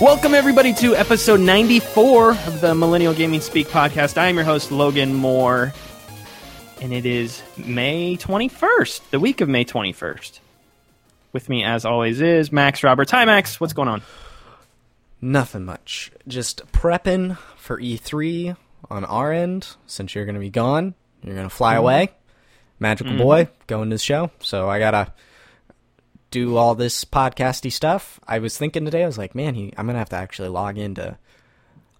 Welcome, everybody, to episode 94 of the Millennial Gaming Speak podcast. I am your host, Logan Moore, and it is May 21st, the week of May 21st. With me, as always, is Max Roberts. Hi, Max. What's going on? Nothing much. Just prepping for E3 on our end since you're going to be gone. You're going to fly mm-hmm. away. Magical mm-hmm. Boy going to the show. So I got to do all this podcasty stuff. I was thinking today, I was like, man, he, I'm going to have to actually log into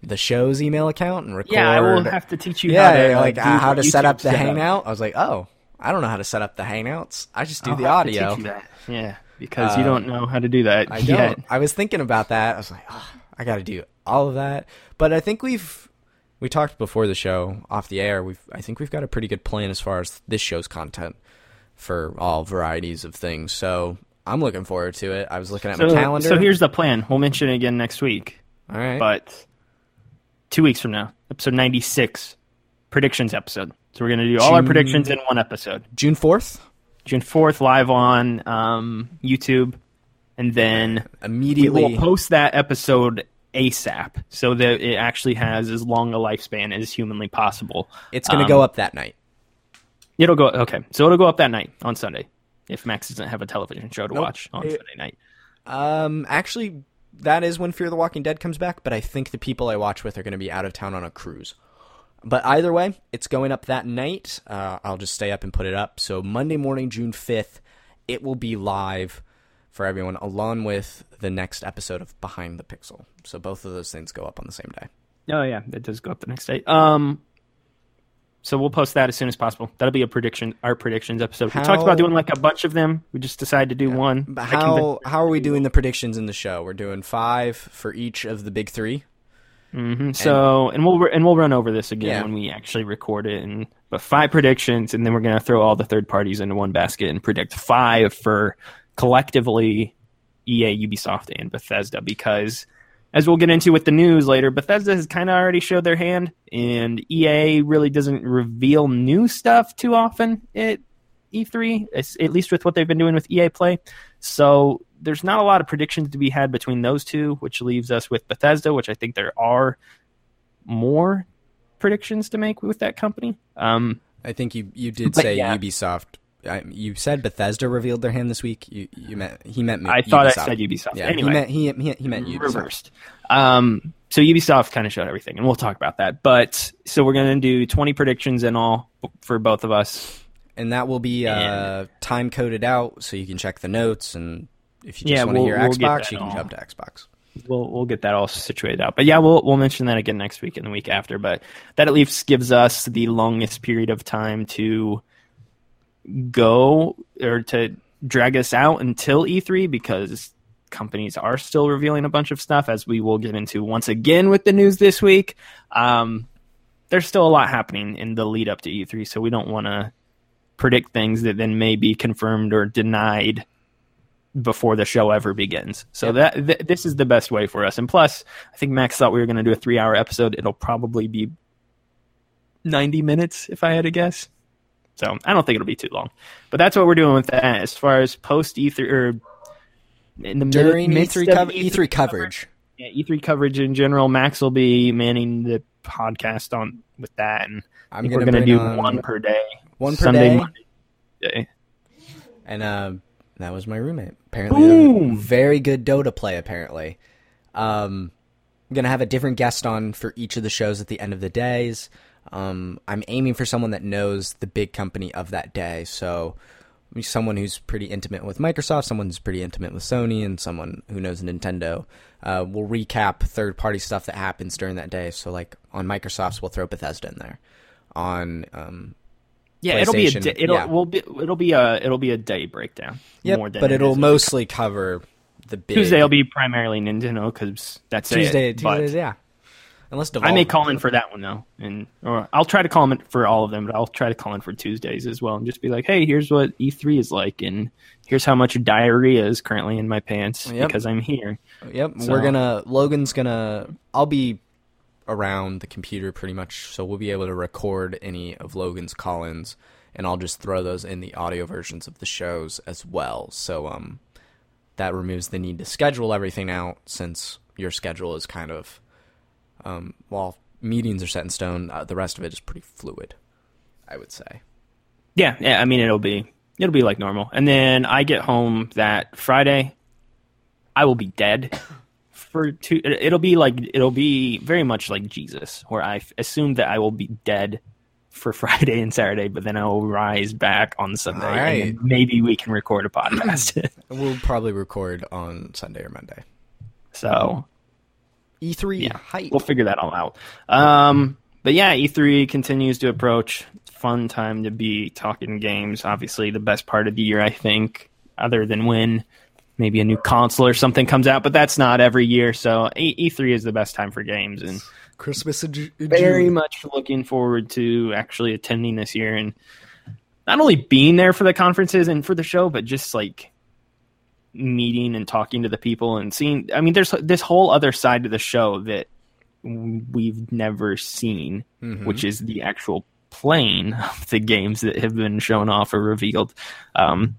the show's email account and record. Yeah, I will have to teach you yeah, how to, yeah, like uh, how the to set up the setup. Hangout. I was like, oh, I don't know how to set up the Hangouts. I just do I'll the have to audio. teach you that. Yeah, because you don't know how to do that I yet. don't. I was thinking about that. I was like, oh, I got to do all of that. But I think we've we talked before the show off the air. We've I think we've got a pretty good plan as far as this show's content for all varieties of things. So I'm looking forward to it. I was looking at So, my calendar. so here's the plan. We'll mention it again next week. all right. but two weeks from now, episode 96, predictions episode. So we're going to do all our predictions in one episode. June fourth, June 4th, live on um, YouTube. And then immediately we'll post that episode ASAP so that it actually has as long a lifespan as humanly possible. it's going to um, go up that night. It'll go, okay. So it'll go up that night on Sunday if Max doesn't have a television show to watch on It- Sunday night. Um, actually, that is when Fear the Walking Dead comes back. But I think the people I watch with are going to be out of town on a cruise. But either way, it's going up that night. Uh, I'll just stay up and put it up. So Monday morning, June fifth, it will be live for everyone, along with the next episode of Behind the Pixel. So both of those things go up on the same day. Oh yeah, it does go up the next day. Um, so we'll post that as soon as possible. That'll be a prediction, our predictions episode. we talked about doing like a bunch of them. We just decided to do one. But how how are we doing the predictions in the show? We're doing five for each of the big three. Mhm. So and we'll and we'll run over this again Yeah. when we actually record it. And but five predictions, and then we're gonna throw all the third parties into one basket and predict five for collectively EA, Ubisoft, and Bethesda because. As we'll get into with the news later, Bethesda has kind of already showed their hand, and EA really doesn't reveal new stuff too often at E3, at least with what they've been doing with EA Play. So there's not a lot of predictions to be had between those two, which leaves us with Bethesda, which I think there are more predictions to make with that company. Um, I think you you did say yeah. Ubisoft. I, you said Bethesda revealed their hand this week. You you meant he meant me. I thought Ubisoft. I said Ubisoft. Yeah, anyway, he meant he he, he meant Ubisoft. reversed. Um, so Ubisoft kind of showed everything, and we'll talk about that. But so we're going to do 20 predictions in all for both of us. and that will be uh, time coded out, so you can check the notes. And if you just Yeah, want to we'll- hear we'll Xbox, you can all. jump to Xbox. We'll we'll get that all situated out. But yeah, we'll we'll mention that again next week and the week after. But that at least gives us the longest period of time to go or to drag us out until E3 because companies are still revealing a bunch of stuff as we will get into once again with the news this week. Um, there's still a lot happening in the lead up to E3, so we don't want to predict things that then may be confirmed or denied before the show ever begins. So that th- this is the best way for us. And plus, I think Max thought we were going to do a 3-hour episode. It'll probably be 90 minutes if I had to guess. So, I don't think it'll be too long. But that's what we're doing with that as far as post E3 or in the mid- During midst E3, of cover- E3 coverage, yeah, E3 coverage in general. Max will be manning the podcast on with that, and I'm gonna we're going to do on one per day. one per Sunday, day. Monday, day. and uh, that was my roommate. Apparently, Boom! very good Dota play. Apparently, um, I'm gonna have a different guest on for each of the shows at the end of the days. Um, I'm aiming for someone that knows the big company of that day. So, someone who's pretty intimate with Microsoft, someone who's pretty intimate with Sony, and someone who knows Nintendo. Uh, we'll recap third-party stuff that happens during that day. So, like on Microsoft's, we'll throw Bethesda in there. On um, Yeah, it'll be a day, it'll yeah. will be it'll be a it'll be a day breakdown. Than but it it'll mostly cover the big Tuesday will be primarily Nintendo because that's Tuesday. it. Tuesdays, yeah. Unless I may call in for that one though, and or I'll try to call in for all of them, but I'll try to call in for Tuesdays as well, and just be like, "Hey, here's what E3 is like, and here's how much diarrhea is currently in my pants Yep. because I'm here." Yep, So- we're gonna. Logan's gonna. I'll be around the computer pretty much, so we'll be able to record any of Logan's call-ins, and I'll just throw those in the audio versions of the shows as well. So um, that removes the need to schedule everything out since your schedule is kind of, um, while meetings are set in stone, uh, the rest of it is pretty fluid. I would say. Yeah, yeah. I mean, it'll be it'll be like normal, and then I get home that Friday. I will be dead for two. It'll be like it'll be very much like Jesus, where I assume that I will be dead for Friday and Saturday, but then I will rise back on Sunday, right. and maybe we can record a podcast. We'll probably record on Sunday or Monday. so E3 Yeah, hype. we'll figure that all out. Um, but yeah, E3 continues to approach. Fun time to be talking games. Obviously, the best part of the year, I think, other than when maybe a new console or something comes out. But that's not every year. So E- E3 is the best time for games, and Christmas Ju- very much looking forward to actually attending this year and not only being there for the conferences and for the show, but just like meeting and talking to the people and seeing. I mean, there's this whole other side to the show that we've never seen, Mhm. which is the actual playing of the games that have been shown off or revealed. Um,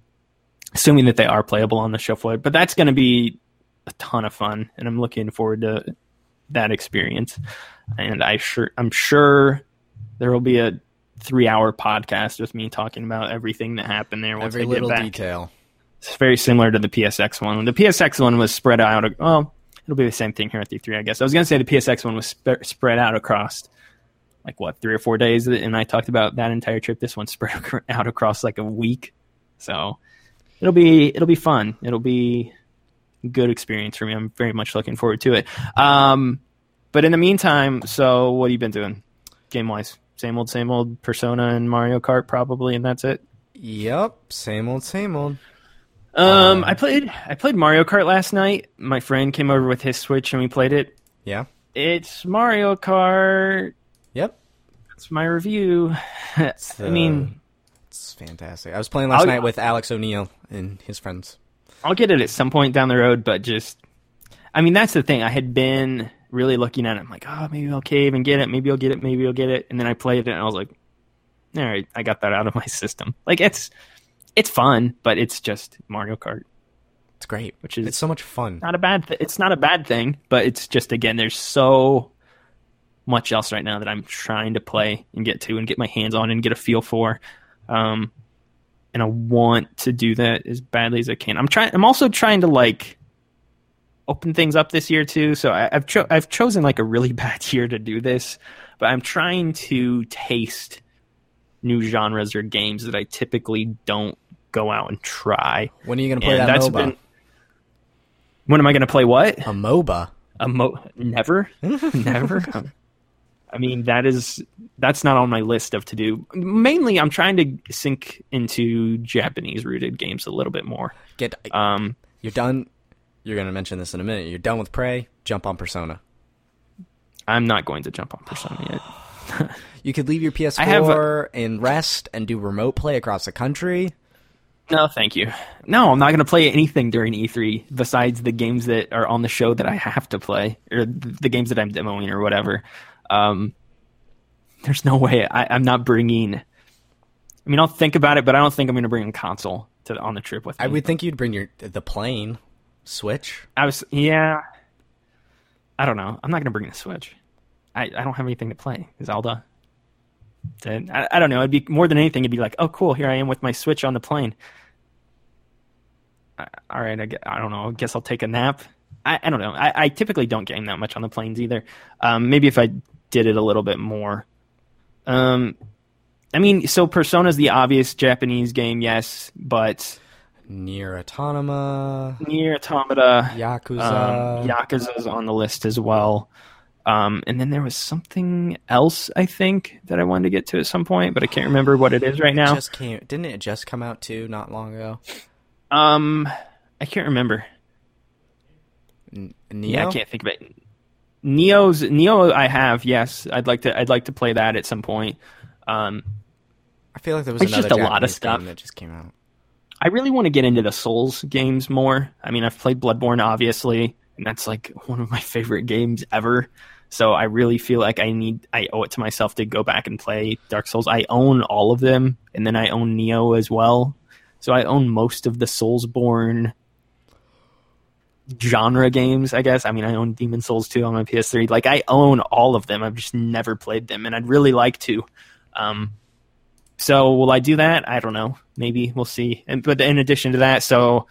assuming that they are playable on the show floor, but that's going to be a ton of fun, and I'm looking forward to that experience. And I sure I'm sure there will be a three hour podcast with me talking about everything that happened there. Once Every I get little back. detail. It's very similar to the PSX one. The PSX one was spread out. Well, it'll be the same thing here at E3, I guess. I was going to say the PSX one was sp- spread out across like what three or four days, and I talked about that entire trip. This one spread out across like a week, so it'll be it'll be fun. It'll be good experience for me. I'm very much looking forward to it. Um, but in the meantime, so what have you been doing, game wise? Same old, same old. Persona and Mario Kart probably, and that's it. Yep, same old, same old. Um, Um, I played I played Mario Kart last night. My friend came over with his Switch and we played it. Yeah. It's Mario Kart. Yep. That's my review. I the- mean, It's fantastic. I was playing last I'll- night with Alex O'Neill and his friends. I'll get it at some point down the road, but just I mean, that's the thing. I had been really looking at it. I'm like, oh, maybe I'll cave and get it. Maybe I'll get it. Maybe I'll get it. And then I played it and I was like, all right, I got that out of my system. Like it's it's fun, but it's just Mario Kart, It's great. which is It's so much fun. not a bad th- it's not a bad thing but it's just again there's so much else right now that i'm trying to play and get to and get my hands on and get a feel for um and i want to do that as badly as i can i'm trying i'm also trying to like open things up this year too so I, i've cho- i've chosen like a really bad year to do this but i'm trying to taste new genres or games that i typically don't go out and try When are you going to play and that that's MOBA? been when am i going to play what A MOBA. a mo never, never. I mean, that is that's not on my list of to do. Mainly, I'm trying to sink into Japanese rooted games a little bit more. Get Um, you're done. You're going to mention this in a minute. You're done with Prey. Jump on Persona. I'm not going to jump on Persona yet. You could leave your PS4 I have a- and rest and do remote play across the country. No, thank you. No, I'm not going to play anything during E3 besides the games that are on the show that I have to play or the games that I'm demoing or whatever. Um, there's no way I, I'm not bringing. I mean, I'll think about it, but I don't think I'm going to bring a console to on the trip with me. I would think you'd bring your the plane, Switch. I was yeah. I don't know. I'm not gonna bring the Switch. I, I don't have anything to play. Zelda. Then I, I don't know. It'd be more than anything. It'd be like, oh, cool. Here I am with my Switch on the plane. I, all right. I, I don't know. I guess I'll take a nap. I, I don't know. I, I typically don't game that much on the planes either. Um, maybe if I did it a little bit more. Um, I mean, so Persona's the obvious Japanese game, yes, but Near Autonoma, Nier Automata, Yakuza. um, Yakuza's on the list as well. Um, and then there was something else I think that I wanted to get to at some point, but I can't remember what it is right now. Just came. Didn't it just come out too? Not long ago. Um, I can't remember. N- Nioh. Yeah, I can't think of it. Nioh's Nioh. I have yes. I'd like to. I'd like to play that at some point. Um, I feel like there was It's another just a lot of stuff. that just came out. I really want to get into the Souls games more. I mean, I've played Bloodborne, obviously, and that's like one of my favorite games ever. So I really feel like I need, I owe it to myself to go back and play Dark Souls. I own all of them, and then I own Nioh as well. So I own most of the Soulsborne genre games, I guess. I mean, I own Demon Souls 2 on my PS3. Like, I own all of them. I've just never played them, and I'd really like to. Um, so, will I do that? I don't know. Maybe we'll see. And but in addition to that, so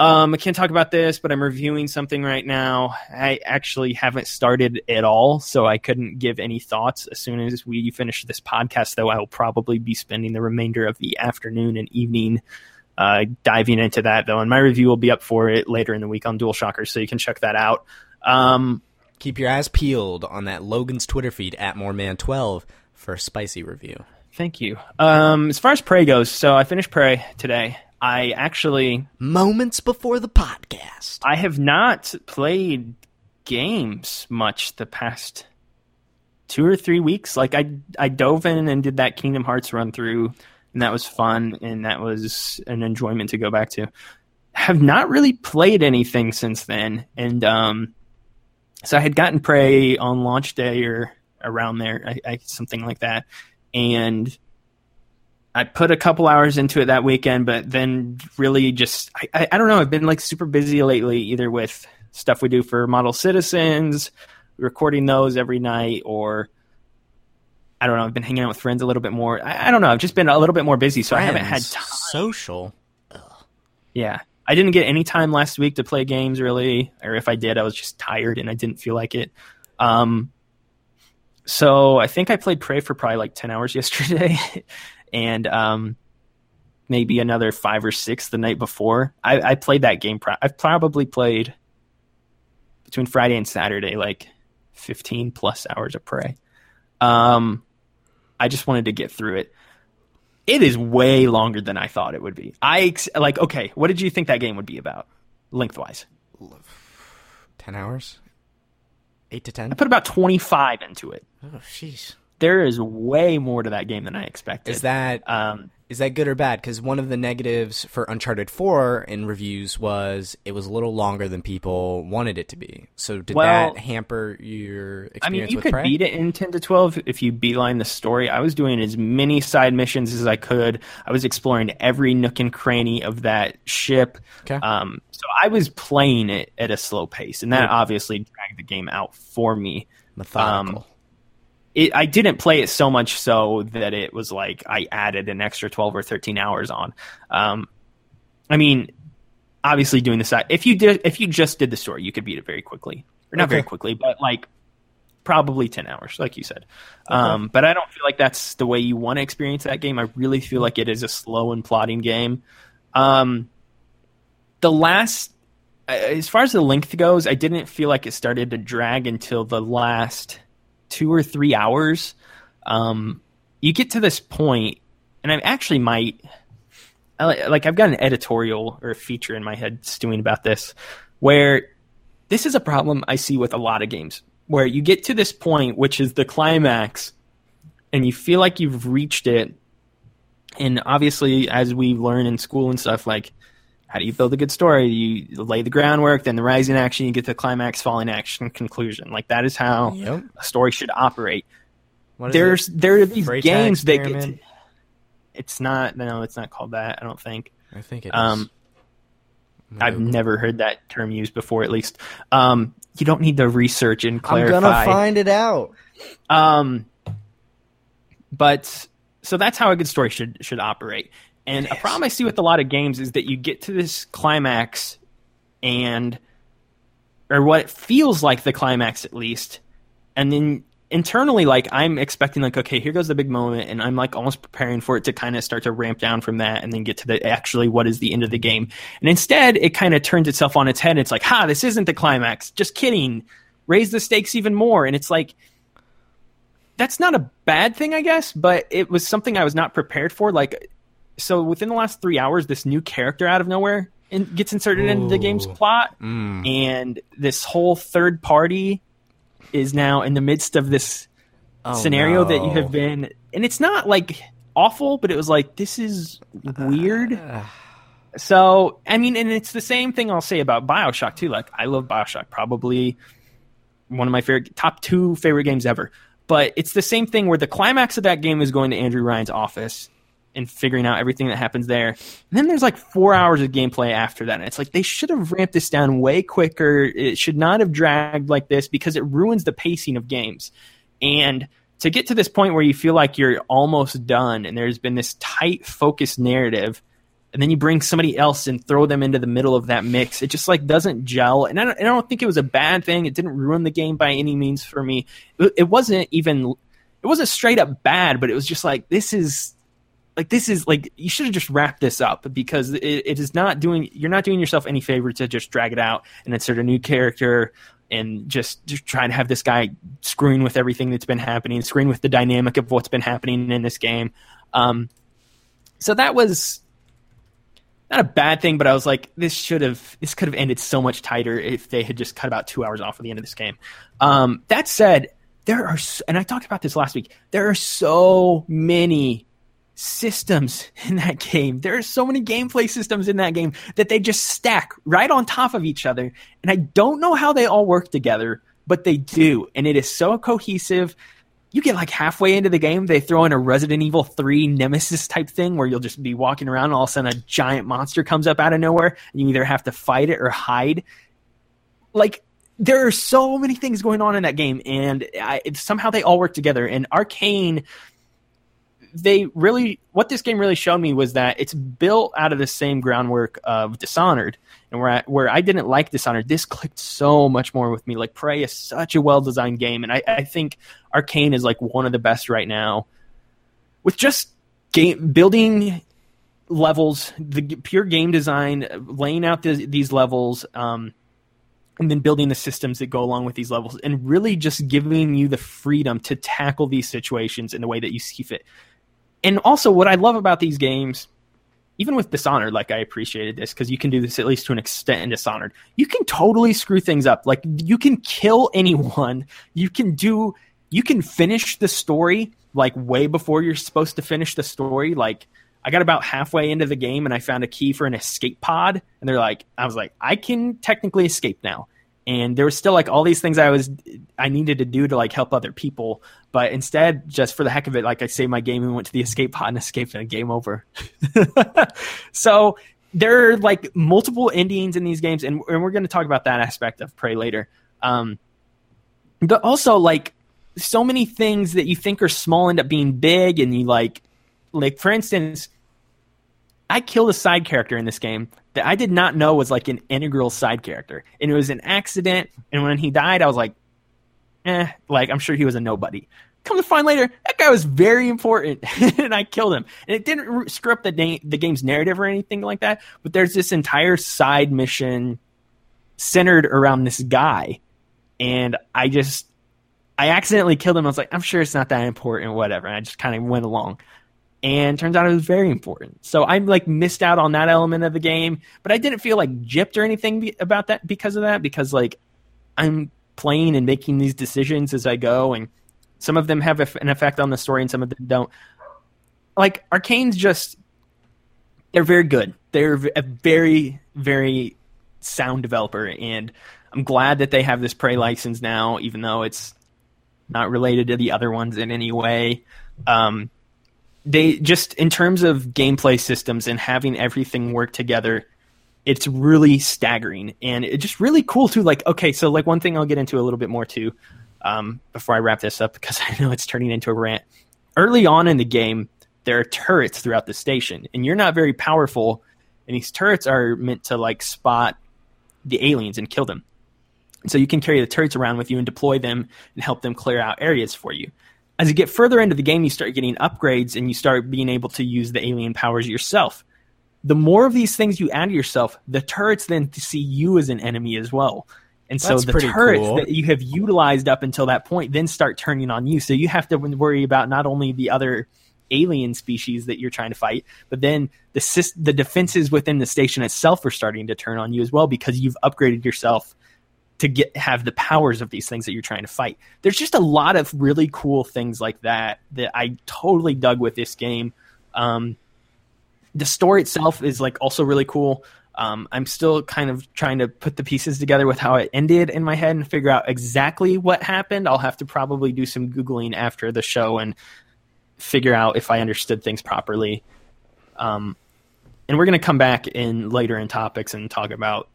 um, I can't talk about this, but I'm reviewing something right now. I actually haven't started at all, so I couldn't give any thoughts. As soon as we finish this podcast, though, I will probably be spending the remainder of the afternoon and evening uh, diving into that, though. And my review will be up for it later in the week on Dual DualShockers, so you can check that out. Um, Keep your eyes peeled on that Logan's Twitter feed at Moreman12 for a spicy review. Thank you. Um, as far as Prey goes, so I finished Prey today. I actually moments before the podcast. I have not played games much the past two or three weeks. Like I I dove in and did that Kingdom Hearts run through, and that was fun, and that was an enjoyment to go back to. Have not really played anything since then, and um, so I had gotten Prey on launch day or around there, I, I, something like that, and I put a couple hours into it that weekend, but then really just I, I, I, don't know. I've been like super busy lately, either with stuff we do for Model Citizens, recording those every night, or I don't know. I've been hanging out with friends a little bit more. I, I don't know. I've just been a little bit more busy, so friends, I haven't had time. social. Ugh. Yeah, I didn't get any time last week to play games really, or if I did, I was just tired and I didn't feel like it. Um, so I think I played Prey for probably like ten hours yesterday and um, maybe another five or six the night before. I, I played that game. Pro- I've probably played between Friday and Saturday like 15 plus hours of Prey. Um, I just wanted to get through it. It is way longer than I thought it would be. I ex- like okay. What did you think that game would be about, lengthwise? Ten hours, eight to ten. I put about twenty five into it. Oh, jeez there is way more to that game than I expected. Is that um, is that good or bad? Because one of the negatives for Uncharted Four in reviews was it was a little longer than people wanted it to be. So did well, that hamper your experience? I mean, you could Prey? beat it in ten to twelve if you beeline the story. I was doing as many side missions as I could. I was exploring every nook and cranny of that ship. Okay. Um, so I was playing it at a slow pace, and that obviously dragged the game out for me. Methodical. Um, it, I didn't play it so much so that it was like I added an extra 12 or 13 hours on. Um, I mean, obviously doing the side, if you did, if you just did the story, you could beat it very quickly or not okay. very quickly, but like probably 10 hours, like you said. Okay. Um, but I don't feel like that's the way you want to experience that game. I really feel like it is a slow and plotting game. Um, the last, as far as the length goes, I didn't feel like it started to drag until the last two or three hours, um, you get to this point, and I actually might like I've got an editorial or a feature in my head stewing about this, where this is a problem I see with a lot of games, where you get to this point, which is the climax, and you feel like you've reached it, and obviously, as we learn in school and stuff, like how do you build a good story? You lay the groundwork, then the rising action, you get the climax, falling action, conclusion. Like that is how yep. a story should operate. There's it? there are these Freytag games that get. it's not no, it's not called that. I don't think. I think it um, I've never heard that term used before. At least, um, you don't need to research and clarify. I'm gonna find it out. Um, but so that's how a good story should should operate. And a problem I see with a lot of games is that you get to this climax and or what feels like the climax at least, and then internally like I'm expecting like okay, here goes the big moment and I'm like almost preparing for it to kind of start to ramp down from that and then get to the actually what is the end of the game. And instead it kind of turns itself on its head. It's like, "Ha, this isn't the climax. Just kidding. Raise the stakes even more." And it's like that's not a bad thing, I guess, but it was something I was not prepared for. Like so within the last three hours, this new character out of nowhere in, gets inserted Ooh. into the game's plot, mm. and this whole third party is now in the midst of this oh, scenario no. that you have been. And it's not like awful, but it was like this is weird. Uh. So I mean, and it's the same thing I'll say about Bioshock too. Like I love Bioshock, probably one of my favorite top two favorite games ever. But it's the same thing where the climax of that game is going to Andrew Ryan's office and figuring out everything that happens there. And then there's like four hours of gameplay after that. And it's like they should have ramped this down way quicker. It should not have dragged like this because it ruins the pacing of games. And to get to this point where you feel like you're almost done and there's been this tight focused narrative and then you bring somebody else and throw them into the middle of that mix it just like doesn't gel and i don't, I don't think it was a bad thing it didn't ruin the game by any means for me it, it wasn't even it wasn't straight up bad but it was just like this is like this is like you should have just wrapped this up because it, it is not doing you're not doing yourself any favor to just drag it out and insert a new character and just, just try to have this guy screwing with everything that's been happening, screwing with the dynamic of what's been happening in this game. Um, so that was not a bad thing, but I was like, this should have, this could have ended so much tighter if they had just cut about two hours off at the end of this game. Um, that said, there are, and I talked about this last week, there are so many systems in that game. There are so many gameplay systems in that game that they just stack right on top of each other. And I don't know how they all work together, but they do. And it is so cohesive. You get like halfway into the game, they throw in a Resident Evil 3 Nemesis type thing where you'll just be walking around and all of a sudden a giant monster comes up out of nowhere and you either have to fight it or hide. Like, there are so many things going on in that game, and I, somehow they all work together. And Arkane they really what this game really showed me was that it's built out of the same groundwork of Dishonored, and where I, where I didn't like Dishonored, this clicked so much more with me. Like Prey is such a well designed game, and I, I think Arkane is like one of the best right now with just game building levels, the pure game design, laying out the, these levels. Um, and then building the systems that go along with these levels and really just giving you the freedom to tackle these situations in the way that you see fit and also what I love about these games, even with Dishonored, like I appreciated this because you can do this at least to an extent in Dishonored. You can totally screw things up. Like you can kill anyone. You can do. You can finish the story like way before you're supposed to finish the story. Like I got about halfway into the game and I found a key for an escape pod, and they're like, I was like, I can technically escape now and there was still like all these things I was I needed to do to like help other people, but instead, just for the heck of it, like I saved my game and went to the escape pod and escaped and game over. so there are like multiple endings in these games, and, and we're going to talk about that aspect of Prey later. Um, but also like so many things that you think are small end up being big, and you like like for instance I killed a side character in this game that I did not know was like an integral side character. And it was an accident. And when he died, I was like, eh, like I'm sure he was a nobody. Come to find later, that guy was very important, and I killed him. And it didn't screw up the na- the game's narrative or anything like that. But there's this entire side mission centered around this guy, and I just I accidentally killed him. I was like, I'm sure it's not that important, whatever. And I just kind of went along and turns out it was very important. So I like missed out on that element of the game, but I didn't feel like gypped or anything be- about that because of that because like I'm playing and making these decisions as I go, and some of them have an effect on the story and some of them don't. Like Arkane's just they're very good. They're a very very sound developer, and I'm glad that they have this Prey license now, even though it's not related to the other ones in any way. Um, they just in terms of gameplay systems and having everything work together it's really staggering. And it's just really cool too like okay so like one thing i'll get into a little bit more too um, before i wrap this up because i know it's turning into a rant. Early on in the game there are turrets throughout the station and you're not very powerful and these turrets are meant to like spot the aliens and kill them. And so you can carry the turrets around with you and deploy them and help them clear out areas for you as you get further into the game, you start getting upgrades and you start being able to use the alien powers yourself. The more of these things you add to yourself, the turrets then see you as an enemy as well. And so That's the turrets cool. that you have utilized up until that point then start turning on you. So you have to worry about not only the other alien species that you're trying to fight, but then the the defenses within the station itself are starting to turn on you as well because you've upgraded yourself to get have the powers of these things that you're trying to fight. There's just a lot of really cool things like that that I totally dug with this game. Um, the story itself is like also really cool. Um, I'm still kind of trying to put the pieces together with how it ended in my head and figure out exactly what happened. I'll have to probably do some googling after the show and figure out if I understood things properly. Um, and we're going to come back in later in topics and talk about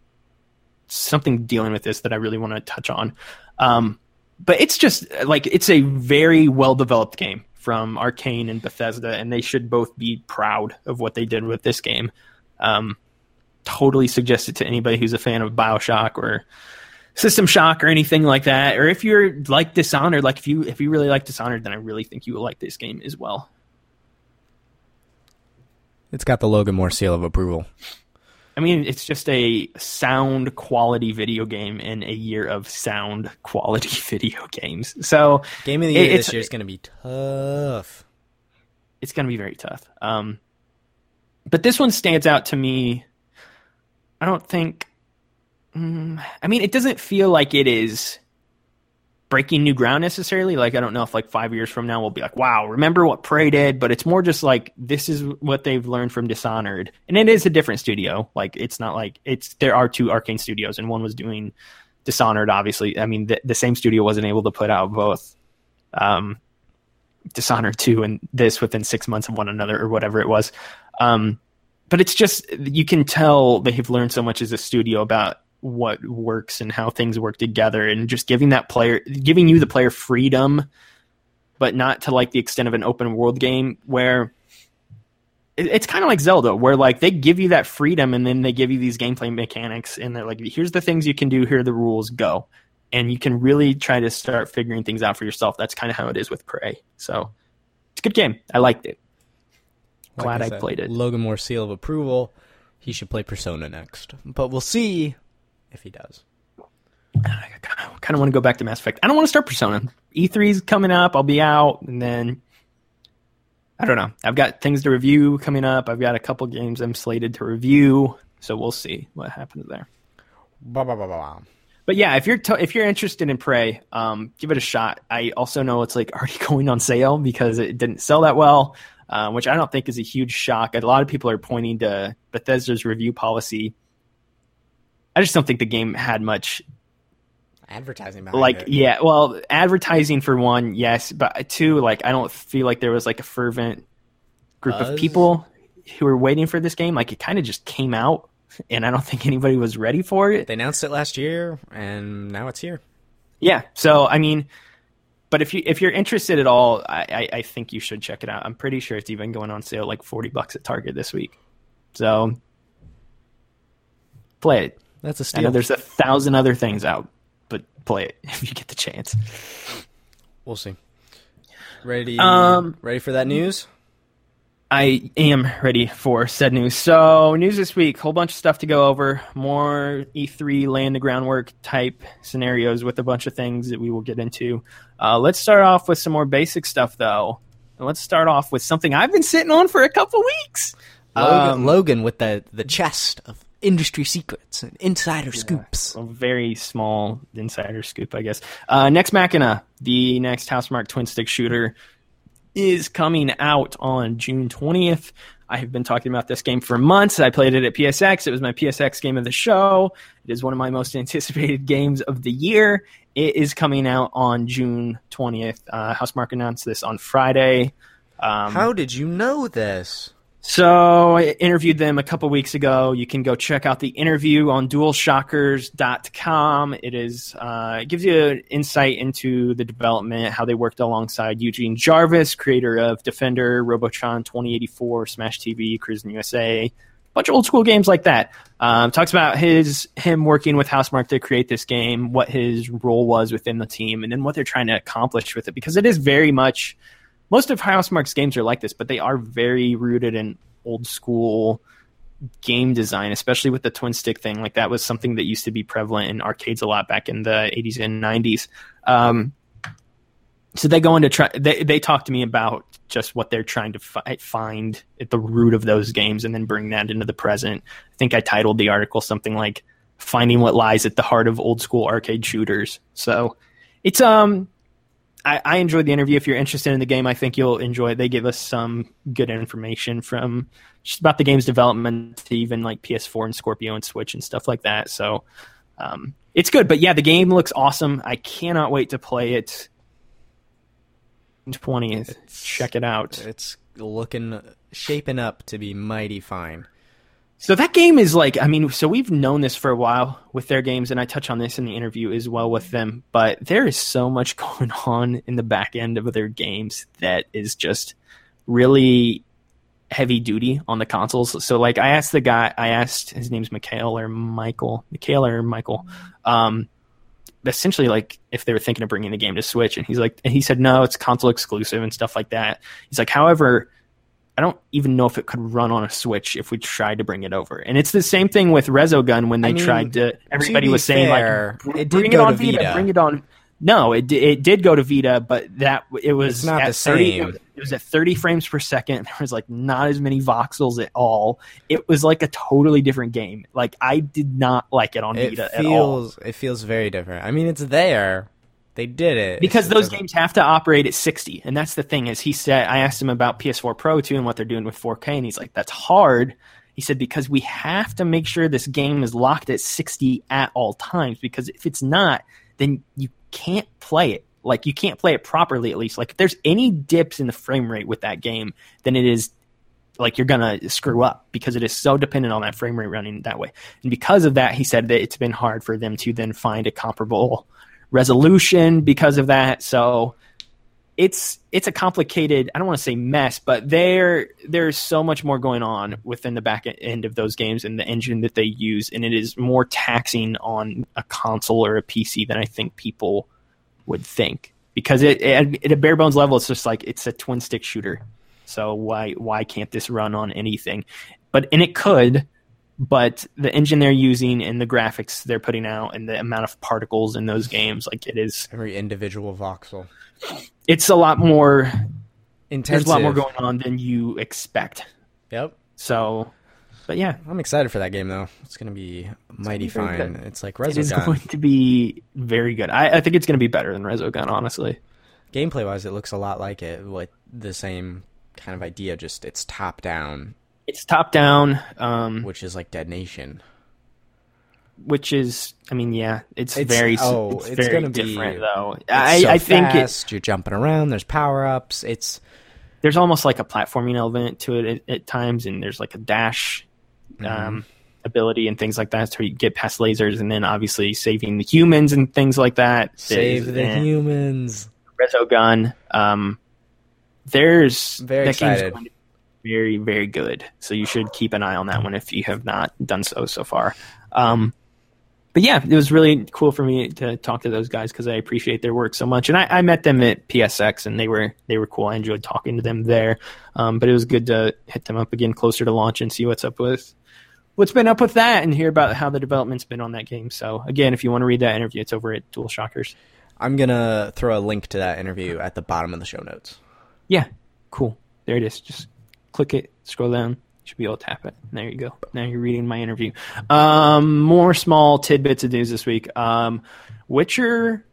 something dealing with this that I really want to touch on. Um, but it's just like it's a very well developed game from Arkane and Bethesda, and they should both be proud of what they did with this game. Um, totally suggest it to anybody who's a fan of Bioshock or System Shock or anything like that. Or if you're like Dishonored, like if you if you really like Dishonored, then I really think you will like this game as well. It's got the Logan Moore seal of approval. I mean, it's just a sound quality video game in a year of sound quality video games. So, game of the year this year is going to be tough. It's going to be very tough. Um, but this one stands out to me. I don't think. Mm, I mean, it doesn't feel like it is breaking new ground necessarily. Like I don't know if like five years from now we'll be like, wow, remember what Prey did? But it's more just like this is what they've learned from Dishonored, and it is a different studio. Like it's not like it's there are two Arkane studios, and one was doing Dishonored. Obviously, I mean the, the same studio wasn't able to put out both. Um, Dishonored 2 and this within six months of one another or whatever it was. Um, but it's just, you can tell they have learned so much as a studio about what works and how things work together and just giving that player giving you the player freedom but not to like the extent of an open world game where it's kind of like Zelda where like they give you that freedom and then they give you these gameplay mechanics and they're like here's the things you can do here are the rules go. And you can really try to start figuring things out for yourself. That's kind of how it is with Prey. So it's a good game. I liked it. Glad I, I played it. Logan Moore seal of approval. He should play Persona next. But we'll see if he does. I kind of want to go back to Mass Effect. I don't want to start Persona. E3's coming up. I'll be out, and then I don't know. I've got things to review coming up. I've got a couple games I'm slated to review, so we'll see what happens there. Bah, bah, bah, but yeah, if you're to- if you're interested in Prey, um, give it a shot. I also know it's like already going on sale because it didn't sell that well, uh, which I don't think is a huge shock. A lot of people are pointing to Bethesda's review policy I just don't think the game had much advertising like it. yeah well advertising for one yes but two like i don't feel like there was like a fervent group Buzz? of people who were waiting for this game. Like it kind of just came out and i don't think anybody was ready for it. They announced it last year and now it's here. Yeah so i mean but if you if you're interested at all I, I, I think you should check it out. I'm pretty sure it's even going on sale like 40 bucks at target this week. So play it that's a steal. I know there's a thousand other things out, but play it if you get the chance. We'll see. Ready? Um, ready for that news? I am ready for said news. So, news this week, whole bunch of stuff to go over. More E3 land the groundwork type scenarios with a bunch of things that we will get into. Uh, let's start off with some more basic stuff, though. And let's start off with something I've been sitting on for a couple weeks. Logan, um, Logan with the, the chest of industry secrets and insider yeah, scoops. A very small insider scoop, I guess. Uh, Nex Machina, the next Housemarque twin stick shooter, is coming out on June 20th. I have been talking about this game for months. I played it at PSX. It was my PSX game of the show. It is one of my most anticipated games of the year. It is coming out on June 20th. Uh, Housemarque announced this on Friday. Um, How did you know this? So I interviewed them a couple weeks ago. You can go check out the interview on DualShockers.com. It is uh, it gives you an insight into the development, how they worked alongside Eugene Jarvis, creator of Defender, Robotron 2084, Smash TV, Cruis'n USA, bunch of old school games like that. Um, talks about his him working with Housemarque to create this game, what his role was within the team, and then what they're trying to accomplish with it because it is very much most of Housemarque's games are like this, but they are very rooted in old school game design, especially with the twin stick thing. Like that was something that used to be prevalent in arcades a lot back in the 80s and 90s. Um, so they go into try. They they talk to me about just what they're trying to fi- find at the root of those games, and then bring that into the present. I think I titled the article something like "Finding What Lies at the Heart of Old School Arcade Shooters." So it's um I, I enjoyed the interview. If you're interested in the game, I think you'll enjoy it. They give us some good information from just about the game's development to even like PS4 and Scorpio and Switch and stuff like that. So um, it's good. But yeah, the game looks awesome. I cannot wait to play it. Twentieth, check it out. It's looking shaping up to be mighty fine. So that game is like, I mean, so we've known this for a while with their games, and I touch on this in the interview as well with them. But there is so much going on in the back end of their games that is just really heavy duty on the consoles. So like, I asked the guy, I asked his name's Mikhail or Michael, Mikhail or Michael, um, essentially like if they were thinking of bringing the game to Switch, and he's like, and he said no, it's console exclusive and stuff like that. He's like, however I don't even know if it could run on a Switch if we tried to bring it over. And it's the same thing with Resogun when they I mean, tried to. Everybody to was saying fair, like, it bring it on Vita, Vita, bring it on. No, it it did go to Vita, but that it was it's not at the 30, same. It was at 30 frames per second. There was like not as many voxels at all. It was like a totally different game. Like I did not like it on it Vita feels, It feels very different. I mean, it's there, they did it because those games have to operate at 60, and that's the thing. Is he said I asked him about PS4 Pro too and what they're doing with 4K, and he's like, "That's hard." He said because we have to make sure this game is locked at 60 at all times because if it's not, then you can't play it. Like you can't play it properly at least. Like if there's any dips in the frame rate with that game, then it is like you're gonna screw up because it is so dependent on that frame rate running that way. And because of that, he said that it's been hard for them to then find a comparable resolution because of that. So it's it's a complicated I don't want to say mess, but there there's so much more going on within the back end of those games and the engine that they use, and it is more taxing on a console or a PC than I think people would think. Because it, it at a bare bones level, it's just like it's a twin stick shooter. So why why can't this run on anything? But and it could, but the engine they're using and the graphics they're putting out and the amount of particles in those games, like it is every individual voxel. It's a lot more intense. There's a lot more going on than you expect. Yep. So, but yeah, I'm excited for that game though. It's gonna be mighty fine. Good. It's like Resogun. It is going to be very good. I, I think it's gonna be better than Resogun, honestly. Gameplay wise, it looks a lot like it. With the same kind of idea, just it's top down it's top down, um, which is like Dead Nation. Which is, I mean, yeah, it's, it's very, oh, it's, it's very gonna different be, though. I, so I think fast, it, you're jumping around. There's power ups. It's there's almost like a platforming element to it at, at times, and there's like a dash mm-hmm. um, ability and things like that, so you get past lasers, and then obviously saving the humans and things like that. Save the humans. Resogun. Um, there's very excited very, very good. So you should keep an eye on that one if you have not done so so far. Um, but yeah, it was really cool for me to talk to those guys because I appreciate their work so much. And I, I, met them at PSX, and they were they were cool. I enjoyed talking to them there. Um, but it was good to hit them up again closer to launch and see what's up with what's been up with that and hear about how the development's been on that game. So again, if you want to read that interview, it's over at Dual Shockers. I'm gonna throw a link to that interview at the bottom of the show notes. Yeah, cool. There it is. Just click it, scroll down. You should be able to tap it. There you go. Now you're reading my interview. Um, more small tidbits of news this week. Um, Witcher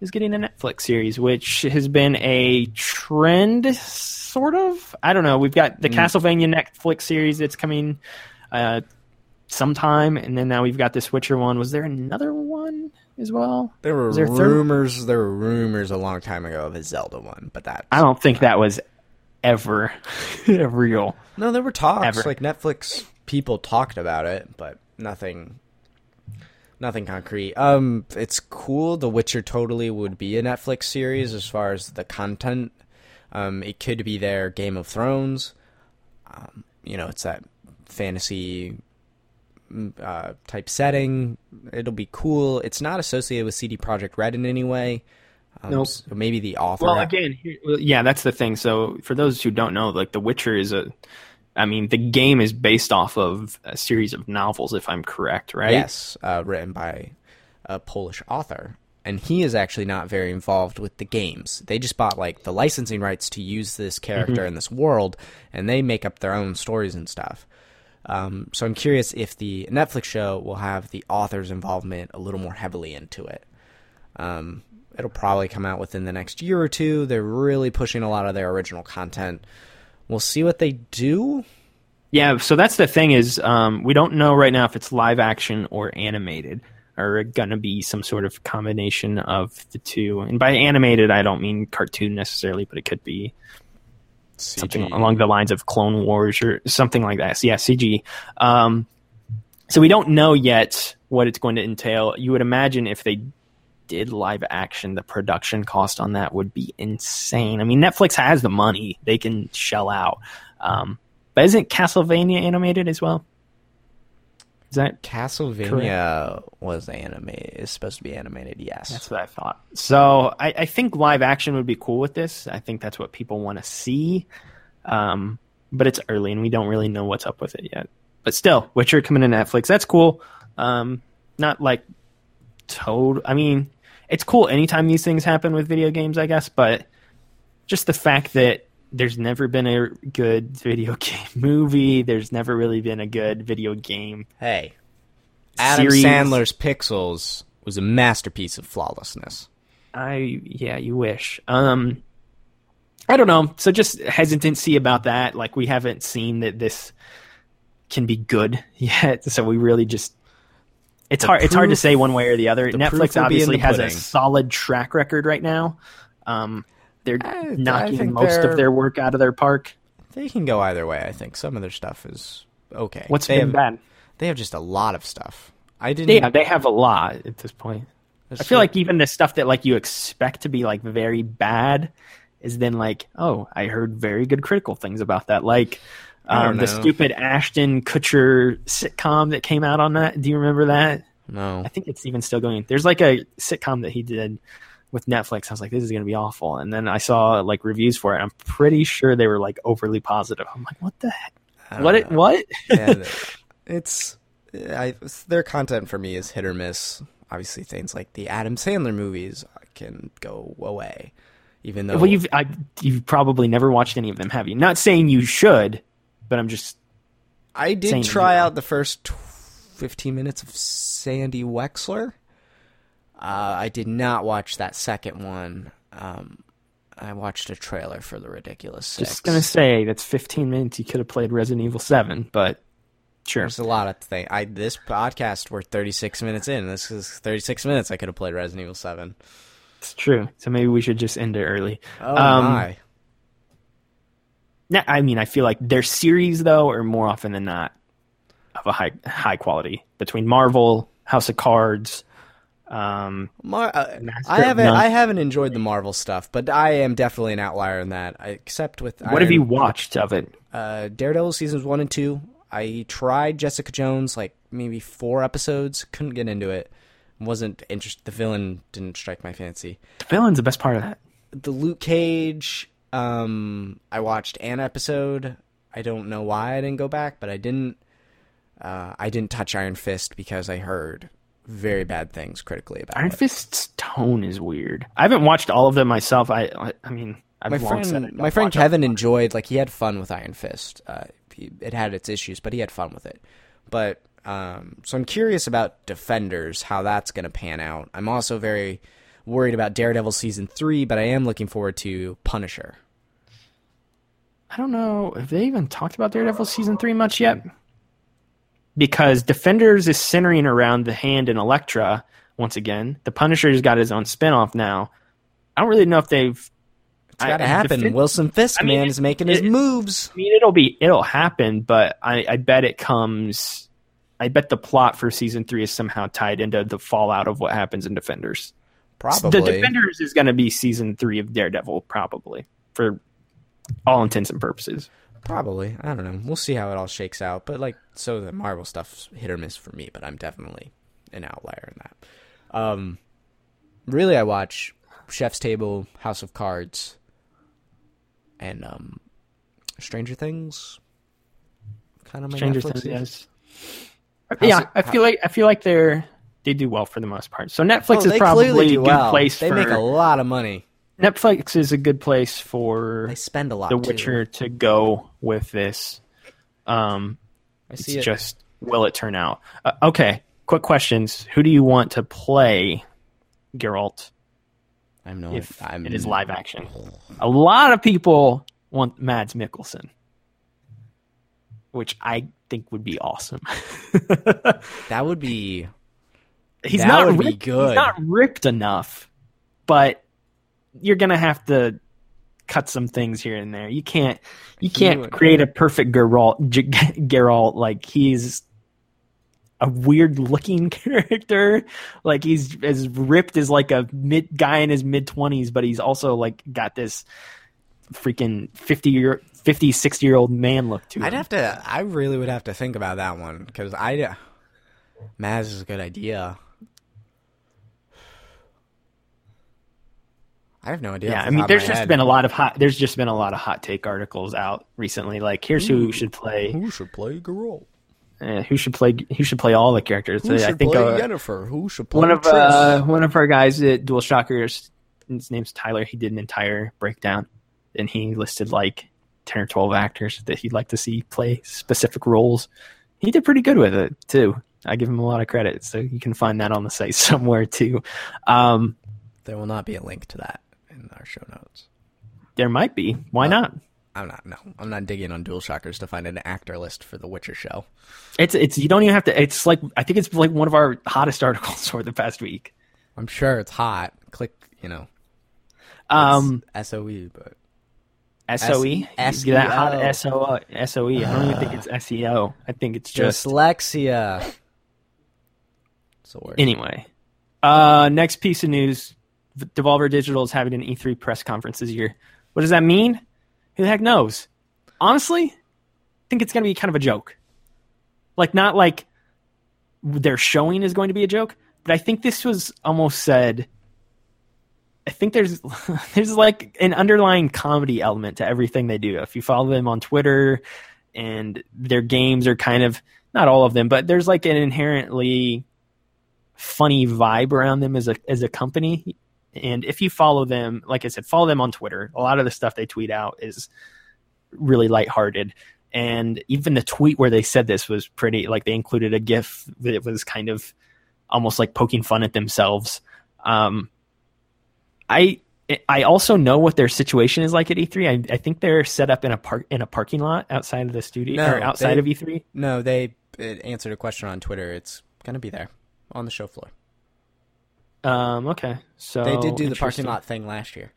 is getting a Netflix series, which has been a trend, sort of. I don't know. We've got the mm. Castlevania Netflix series that's coming uh, sometime, and then now we've got this Witcher one. Was there another one as well? There were there rumors. Third? There were rumors a long time ago of a Zelda one, but that I don't think that was ever real. No, there were talks. Ever. Like Netflix people talked about it, but nothing nothing concrete. Um it's cool The Witcher totally would be a Netflix series as far as the content. Um it could be their Game of Thrones. Um, you know, it's that fantasy mm, uh, type setting. It'll be cool. It's not associated with CD Projekt Red in any way. Um, nope. So maybe the author. Well, again, yeah, that's the thing. So for those who don't know, like The Witcher is a, I mean, the game is based off of a series of novels, if I'm correct, right? Yes, uh, written by a Polish author, and he is actually not very involved with the games. They just bought like the licensing rights to use this character mm-hmm. in this world, and they make up their own stories and stuff. Um, so I'm curious if the Netflix show will have the author's involvement a little more heavily into it. Um, It'll probably come out within the next year or two. They're really pushing a lot of their original content. We'll see what they do. Yeah, so that's the thing is um, we don't know right now if it's live action or animated or going to be some sort of combination of the two. And by animated, I don't mean cartoon necessarily, but it could be something along the lines of Clone Wars or something like that. So yeah, CG. Um, so we don't know yet what it's going to entail. You would imagine if they did live action, the production cost on that would be insane. I mean, Netflix has the money; they can shell out. Um, but isn't Castlevania animated as well? Is that Castlevania correct? was animated? Is supposed to be animated? Yes, that's what I thought. So I, I, think live action would be cool with this. I think that's what people want to see. Um, but it's early, and we don't really know what's up with it yet. But still, Witcher coming to Netflix, that's cool. Um, not like Toad. I mean, it's cool anytime these things happen with video games, I guess. But just the fact that there's never been a good video game movie. There's never really been a good video game. Hey, Adam series. Sandler's Pixels was a masterpiece of flawlessness. I yeah, you wish. Um, I don't know. So just hesitancy about that. Like we haven't seen that this can be good yet. So we really just it's the hard. Proof, it's hard to say one way or the other. The Netflix obviously has a solid track record right now. Um, they're I, knocking I most of their work out of their park. They can go either way. I think some of their stuff is okay. What's they been have, bad? They have just a lot of stuff. I didn't. Yeah, they have a lot at this point. I feel like even the stuff that like you expect to be like very bad is then like, oh, I heard very good critical things about that. Like um, the stupid Ashton Kutcher sitcom that came out on that. Do you remember that? No. I think it's even still going. There's like a sitcom that he did with Netflix. I was like, this is going to be awful. And then I saw like reviews for it. I'm pretty sure they were like overly positive. I'm like, what the heck? What? It, what? yeah, it's I, their content for me is hit or miss. Obviously, things like the Adam Sandler movies can go away, even though. Well, you've I, you've probably never watched any of them, have you? Not saying you should, but I'm just. I did try out the first 15 minutes of Sandy Wexler. Uh, I did not watch that second one. Um, I watched a trailer for the ridiculous. Six. Just gonna say that's 15 minutes. You could have played Resident Evil 7, but sure. There's a lot of things. I this podcast we're 36 minutes in. This is 36 minutes. I could have played Resident Evil 7. It's true. So maybe we should just end it early. Oh um, my. I mean, I feel like their series though are more often than not of a high high quality between Marvel, House of Cards, um, Mar- uh, I haven't I haven't enjoyed the Marvel stuff, but I am definitely an outlier in that. I, except with what Iron, have you watched of it? Uh, Daredevil seasons one and two. I tried Jessica Jones like maybe four episodes. Couldn't get into it. Wasn't interested. The villain didn't strike my fancy. The villain's the best part of that. The Luke Cage. Um, I watched an episode. I don't know why I didn't go back, but I didn't. Uh, I didn't touch Iron Fist because I heard very bad things critically about Iron it. Fist's tone is weird. I haven't watched all of them myself. I, I, I mean, I've my friend, my friend Kevin enjoyed like he had fun with Iron Fist. Uh, he, it had its issues, but he had fun with it. But um, so I'm curious about Defenders, how that's going to pan out. I'm also very worried about Daredevil season three, but I am looking forward to Punisher. I don't know. Have they even talked about Daredevil season three much yet? because Defenders is centering around the hand and Elektra once again. The Punisher's got his own spinoff now. I don't really know if they've. It's got to happen. Defend- Wilson Fisk, I mean, man, is making it, his moves. I mean, it'll be it'll happen, but I, I bet it comes. I bet the plot for season three is somehow tied into the fallout of what happens in Defenders. Probably, the Defenders is going to be season three of Daredevil, probably for all intents and purposes. Probably. I don't know. We'll see how it all shakes out. But like, so the Marvel stuff's hit or miss for me. But I'm definitely an outlier in that. Um, really, I watch Chef's Table, House of Cards, and um, Stranger Things. Kind of my Stranger Netflix Things. Yes. yeah, of, I feel like I feel like they're they do well for the most part. So Netflix oh, is probably a good well. place. They for, make a lot of money. Netflix is a good place for they spend a lot. The Witcher too. to go with this. Um, I see it's it. just will it turn out? Uh, okay, quick questions. Who do you want to play Geralt? I'm no. If I'm, it is live action. A lot of people want Mads Mikkelsen, which I think would be awesome. that would be. He's not ripped, He's not ripped enough, but you're gonna have to cut some things here and there. You can't you can't would- create a perfect Geralt. G- Geralt like he's a weird looking character. Like he's as ripped as like a mid guy in his mid twenties, but he's also like got this freaking 50 year 50 60 year old man look to him. I'd have to. I really would have to think about that one because I. Mads is a good idea. I have no idea. yeah, I mean, there's just head. been a lot of hot. There's just been a lot of hot take articles out recently. Like, here's who should play. Who should play Geralt? Uh, who should play? Who should play all the characters? Who I should think play uh, Yennefer? Who should play one of uh, one of our guys at Dual Shockers, his name's Tyler. He did an entire breakdown, and he listed like ten or twelve actors that he'd like to see play specific roles. He did pretty good with it too. I give him a lot of credit, so you can find that on the site somewhere too. Um, there will not be a link to that in our show notes. there might be. Why not? I'm not. No, I'm not digging on Dual Shockers to find an actor list for the Witcher show. It's it's you don't even have to. It's like I think it's like one of our hottest articles for the past week. I'm sure it's hot. Click, you know, Um, SOE, but SOE, S- that hot SEO. SO SOE. I don't even think it's SEO. I think it's just dyslexia. It's anyway. Uh, next piece of news: Devolver Digital is having an E3 press conference this year. What does that mean? Who the heck knows? Honestly, I think it's going to be kind of a joke. Like not like their showing is going to be a joke, but I think this was almost said. I think there's there's like an underlying comedy element to everything they do. If you follow them on Twitter, and their games are kind of not all of them, but there's like an inherently funny vibe around them as a as a company. And if you follow them, like I said, follow them on Twitter. A lot of the stuff they tweet out is really lighthearted. And even the tweet where they said this was pretty like they included a GIF that was kind of almost like poking fun at themselves. Um, I I also know what their situation is like at E3. I, I think they're set up in a park in a parking lot outside of the studio No, or outside they- of E E3. No, they answered a question on Twitter. It's gonna be there on the show floor. Um, okay, so They did do the parking lot thing last year.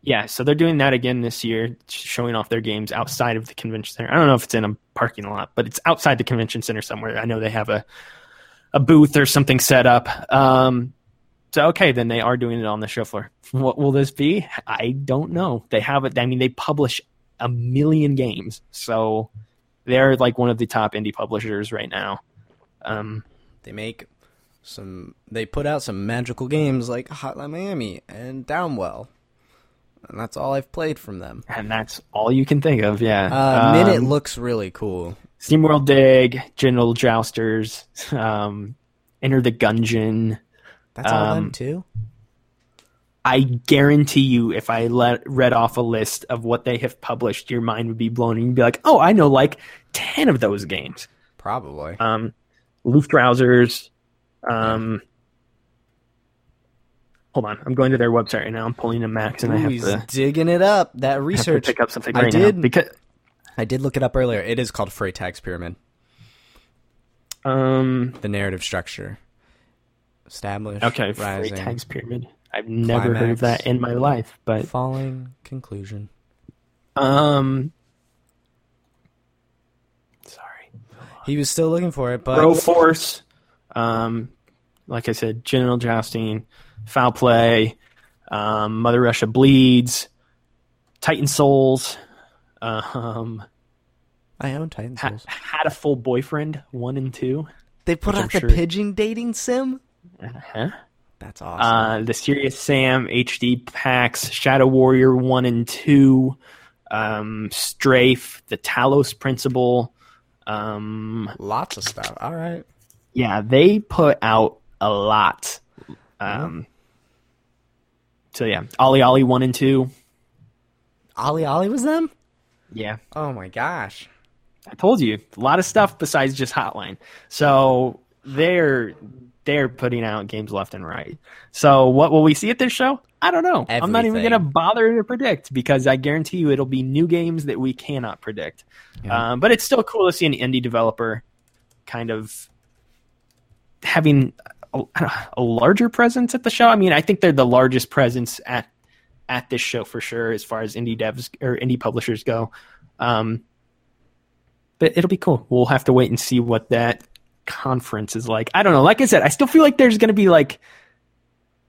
Yeah, so they're doing that again this year, showing off their games outside of the convention center. I don't know if it's in a parking lot, but it's outside the convention center somewhere. I know they have a a booth or something set up. Um, so okay, then they are doing it on the show floor. What will this be? I don't know. They have it. I mean, they publish a million games, so they're like one of the top indie publishers right now. Um, They make some. They put out some magical games like Hotline Miami and Downwell, and that's all I've played from them. and that's all you can think of. Yeah, Uh, Minute Um, looks really cool. SteamWorld Dig, General Jousters, um, Enter the Gungeon. That's all um, them too. I guarantee you, if I let, read off a list of what they have published, your mind would be blown. And you'd be like, oh, I know like 10 of those games. Probably. Um, Luftrausers. Um, hold on. I'm going to their website right now. I'm pulling a max and I Ooh, have he's to, digging it up. That research. pick up something I right now. did- Because, I did look it up earlier. It is called Freytag's Pyramid. um, The narrative structure. Establish. okay, Rising. Freytag's Pyramid. I've never heard of that in my life, but Falling. Conclusion. Um, sorry. He was still looking for it, but Broforce. Um, like I said, Genital Jousting, Foul Play, um, Mother Russia Bleeds, Titan Souls. Um, I own Titan ha- Souls. Hatoful Boyfriend one and two. They put out I'm the sure- pigeon dating sim. Uh-huh. That's awesome. Uh, the Serious Sam HD packs, Shadow Warrior one and two, um, Strafe, the Talos Principle. Um, Lots of stuff. All right. yeah, they put out a lot. Um, so yeah, OlliOlli one and two. OlliOlli was them. Yeah, Oh my gosh. I told you a lot of stuff besides just Hotline. So they're they're putting out games left and right. So what will we see at this show? I don't know. I'm not even Everything. to bother to predict because I guarantee you it'll be new games that we cannot predict. Um, but it's still cool to see an indie developer kind of having a, a larger presence at the show. I mean, I think they're the largest presence at at this show for sure, as far as indie devs or indie publishers go. Um, but it'll be cool. We'll have to wait and see what that conference is like. I don't know. Like I said, I still feel like there's going to be like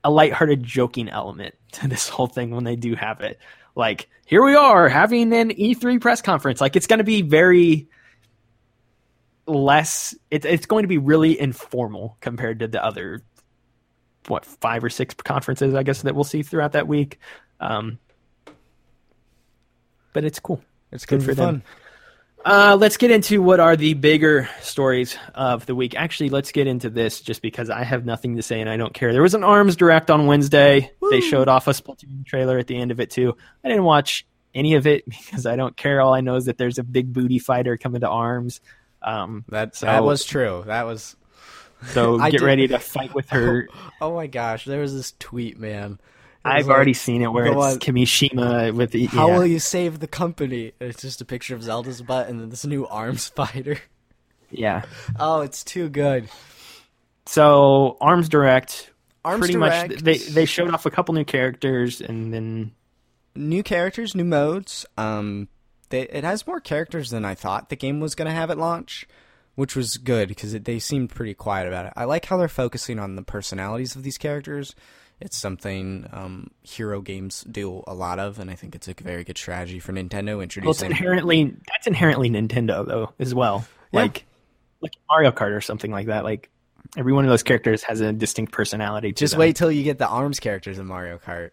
a lighthearted joking element to this whole thing when they do have it. Like, here we are having an E3 press conference. Like, it's going to be very less. It's it's going to be really informal compared to the other what five or six conferences I guess that we'll see throughout that week. Um, but it's cool. It's good for them. Uh, let's get into what are the bigger stories of the week. Actually, let's get into this just because I have nothing to say and I don't care. There was an Arms Direct on Wednesday. Woo. They showed off a Splatoon trailer at the end of it too. I didn't watch any of it because I don't care. All I know is that there's a big booty fighter coming to Arms. Um, that so, that was true. That was. So get ready to fight with her. Oh, oh my gosh, there was this tweet, man. I've like, already seen it where it's on, Kimishima with the. How will you save the company? It's just a picture of Zelda's butt and then this new arms fighter. Yeah. Oh, it's too good. So Arms Direct, Arms pretty Direct, much they they showed off a couple new characters and then new characters, new modes. Um, they, it has more characters than I thought the game was going to have at launch, which was good because they seemed pretty quiet about it. I like how they're focusing on the personalities of these characters it's something um, hero games do a lot of, and I think it's a very good strategy for Nintendo introducing. Well, it's inherently that's inherently Nintendo though as well. Yeah. Like like Mario Kart or something like that. Like every one of those characters has a distinct personality. Just them. wait till you get the Arms characters in Mario Kart.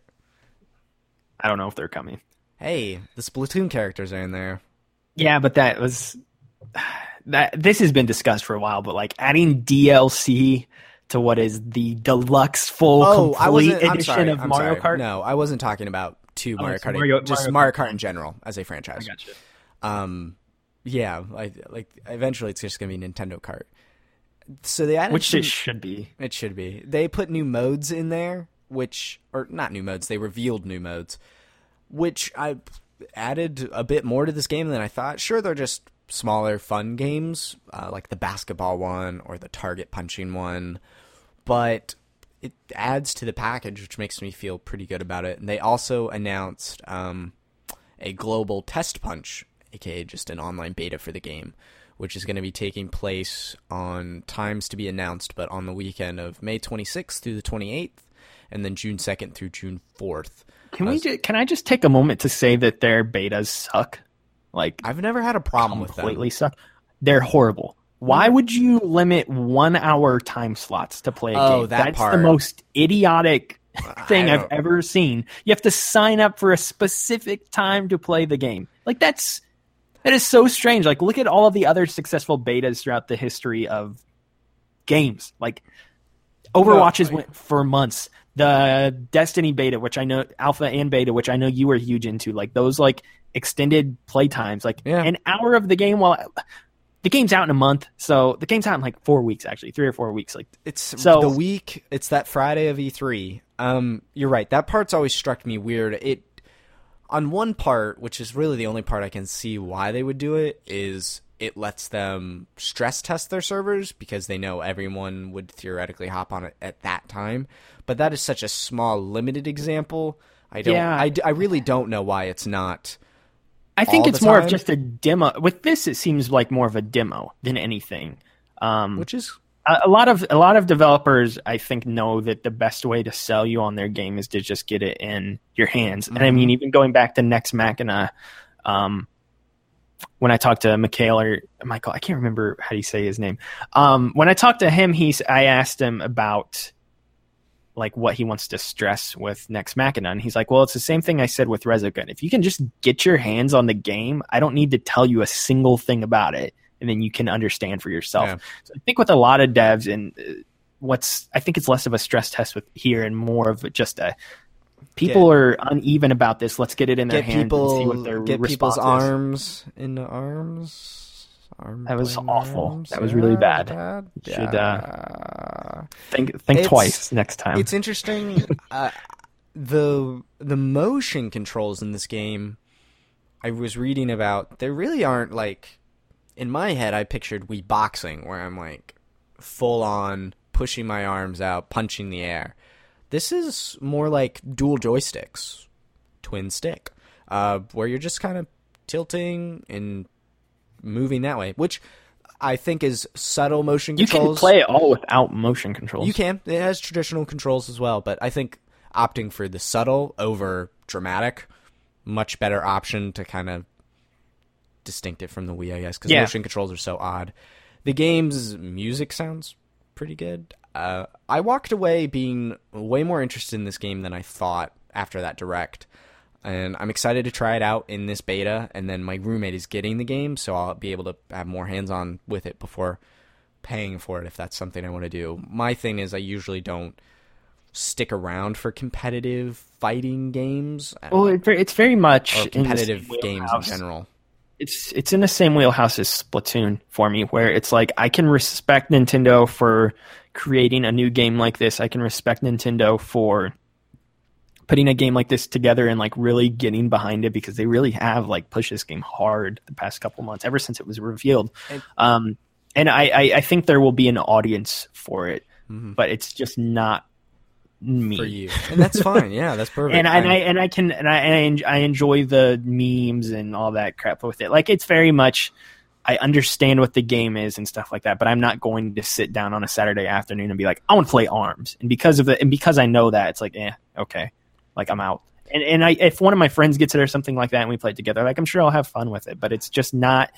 I don't know if they're coming. Hey, the Splatoon characters are in there. Yeah, but that was that. This has been discussed for a while, but like adding DLC to what is the deluxe full oh, complete edition sorry, of I'm Mario sorry. Kart. No, I wasn't talking about two oh, Mario Kart, Mario, just Mario, Mario Kart in general as a franchise. I gotcha. Um, yeah, like like eventually it's just gonna be Nintendo Kart. So they added which some, it should be. It should be. They put new modes in there, which or not new modes. They revealed new modes, which I added a bit more to this game than I thought. Sure, they're just smaller, fun games uh, like the basketball one or the target punching one but it adds to the package, which makes me feel pretty good about it. And they also announced um, a global test punch, aka just an online beta for the game, which is going to be taking place on times to be announced, but on the weekend of May 26th through the 28th, and then June 2nd through June 4th. Can we? Uh, can I just take a moment to say that their betas suck? Like I've never had a problem with them. Completely suck. They're horrible. Why would you limit one hour time slots to play a oh, game? That That's part. the most idiotic thing I've ever seen. You have to sign up for a specific time to play the game. Like that's that is so strange. Like look at all of the other successful betas throughout the history of games. Like Overwatches no, went for months. The Destiny beta, which I know alpha and beta, which I know you were huge into, like those like extended play times, like yeah. an hour of the game while the game's out in a month, so the game's out in like four weeks, actually, three or four weeks. Like it's so the week. It's that Friday of E3. Um, you're right. That part's always struck me weird. It on one part, which is really the only part I can see why they would do it, is it lets them stress test their servers because they know everyone would theoretically hop on it at that time. But that is such a small, limited example. I don't. Yeah. I, I really don't know why it's not I think it's more of just a demo. With this, it seems like more of a demo than anything. Um, Which is a, a, lot of a lot of developers, I think, know that the best way to sell you on their game is to just get it in your hands. Mm-hmm. And I mean, mm-hmm. even going back to Nex Machina, um, when I talked to Mikhail or Michael, I can't remember how do you say his name. Um, when I talked to him, he's I asked him about like what he wants to stress with Nex Machina. And he's like, well, it's the same thing I said with Resogun. If you can just get your hands on the game, I don't need to tell you a single thing about it. And then you can understand for yourself. Yeah. So I think with a lot of devs and uh, what's, I think it's less of a stress test with here and more of just a, people get, are uneven about this. Let's get it in their hands people, and see what their get people's is. arms the arms. Arm that was awful. Arms. That was really bad. bad. Yeah. Should uh, think think it's, twice next time. It's interesting. uh, the the motion controls in this game, I was reading about. There really aren't like. In my head, I pictured Wii boxing, where I'm like full on pushing my arms out, punching the air. This is more like dual joysticks. twin stick, uh, where you're just kind of tilting and moving that way, which I think is subtle motion control. You can controls. play it all without motion controls. You can. It has traditional controls as well, but I think opting for the subtle over dramatic, much better option to kind of distinct it from the Wii, I guess, because Yeah. motion controls are so odd. The game's music sounds pretty good. Uh, I walked away being way more interested in this game than I thought after that direct. And I'm excited to try it out in this beta. And then my roommate is getting the game, so I'll be able to have more hands on with it before paying for it if that's something I want to do. My thing is, I usually don't stick around for competitive fighting games Well, it's very much or competitive games in general. It's it's in the same wheelhouse as Splatoon for me, where it's like I can respect Nintendo for creating a new game like this. I can respect Nintendo for putting a game like this together and like really getting behind it because they really have like pushed this game hard the past couple months ever since it was revealed. And- um, and I, I I think there will be an audience for it, but it's just not me for you, and that's fine. Yeah, that's perfect. and, I- and I and I can and I and I, I enjoy the memes and all that crap with it. Like it's very much I understand what the game is and stuff like that, but I'm not going to sit down on a Saturday afternoon and be like, I want to play Arms. And because of it, and because I know that, it's like, eh, okay, like I'm out. And and I if one of my friends gets it or something like that, and we play it together, like I'm sure I'll have fun with it. But it's just not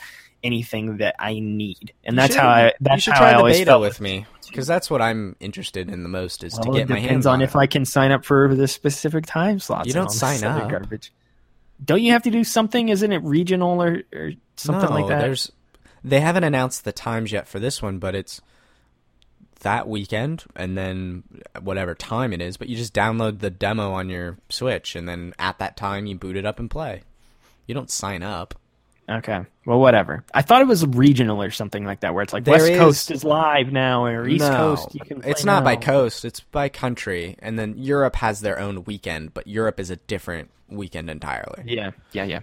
anything that I need, and that's should- how I that's should how try I always felt with me because that's what I'm interested in the most is to get my hands on on if it. I can sign up for the specific time slots. You don't sign up. Garbage. Don't you have to do something? Isn't it regional or, or something no, like that? There's they haven't announced the times yet for this one, but it's that weekend and then whatever time it is. But you just download the demo on your Switch, and then at that time you boot it up and play. You don't sign up. Okay. Well, whatever. I thought it was regional or something like that, where it's like There West is- Coast is live now, or East no, Coast you can. It's not by coast; it's by country, and then Europe has their own weekend, but Europe is a different weekend entirely. Yeah, yeah, yeah.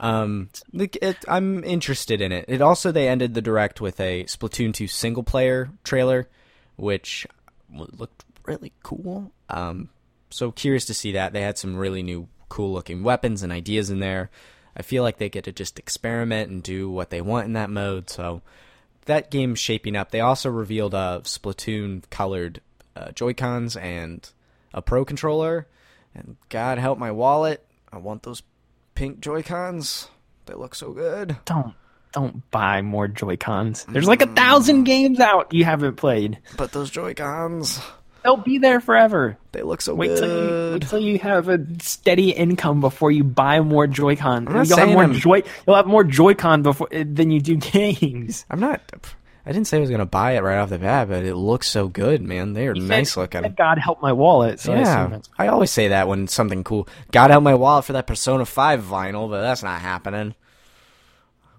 Um, like, it, I'm interested in it. It also they ended the direct with a Splatoon 2 single player trailer, which looked really cool. Um, so curious to see that they had some really new, cool looking weapons and ideas in there. I feel like they get to just experiment and do what they want in that mode. So that game's shaping up. They also revealed uh, Splatoon colored uh, Joy Cons and a Pro controller. And God help my wallet. I want those pink Joy Cons. They look so good. Don't don't buy more Joy Cons. There's like a thousand games out you haven't played. But those Joy Cons, They'll be there forever. they look so Wait till you good. wait till you have a steady income before you buy more Joy-Con. You'll have more I'm- Joy. You'll have more Joy-Con before eh, than you do games. I'm not. I didn't say I was gonna buy it right off the bat, but it looks so good, man. They are You nice said- looking. God help my wallet. So I yeah, that's- I always say that when something cool. God help my wallet for that Persona Five vinyl, but that's not happening.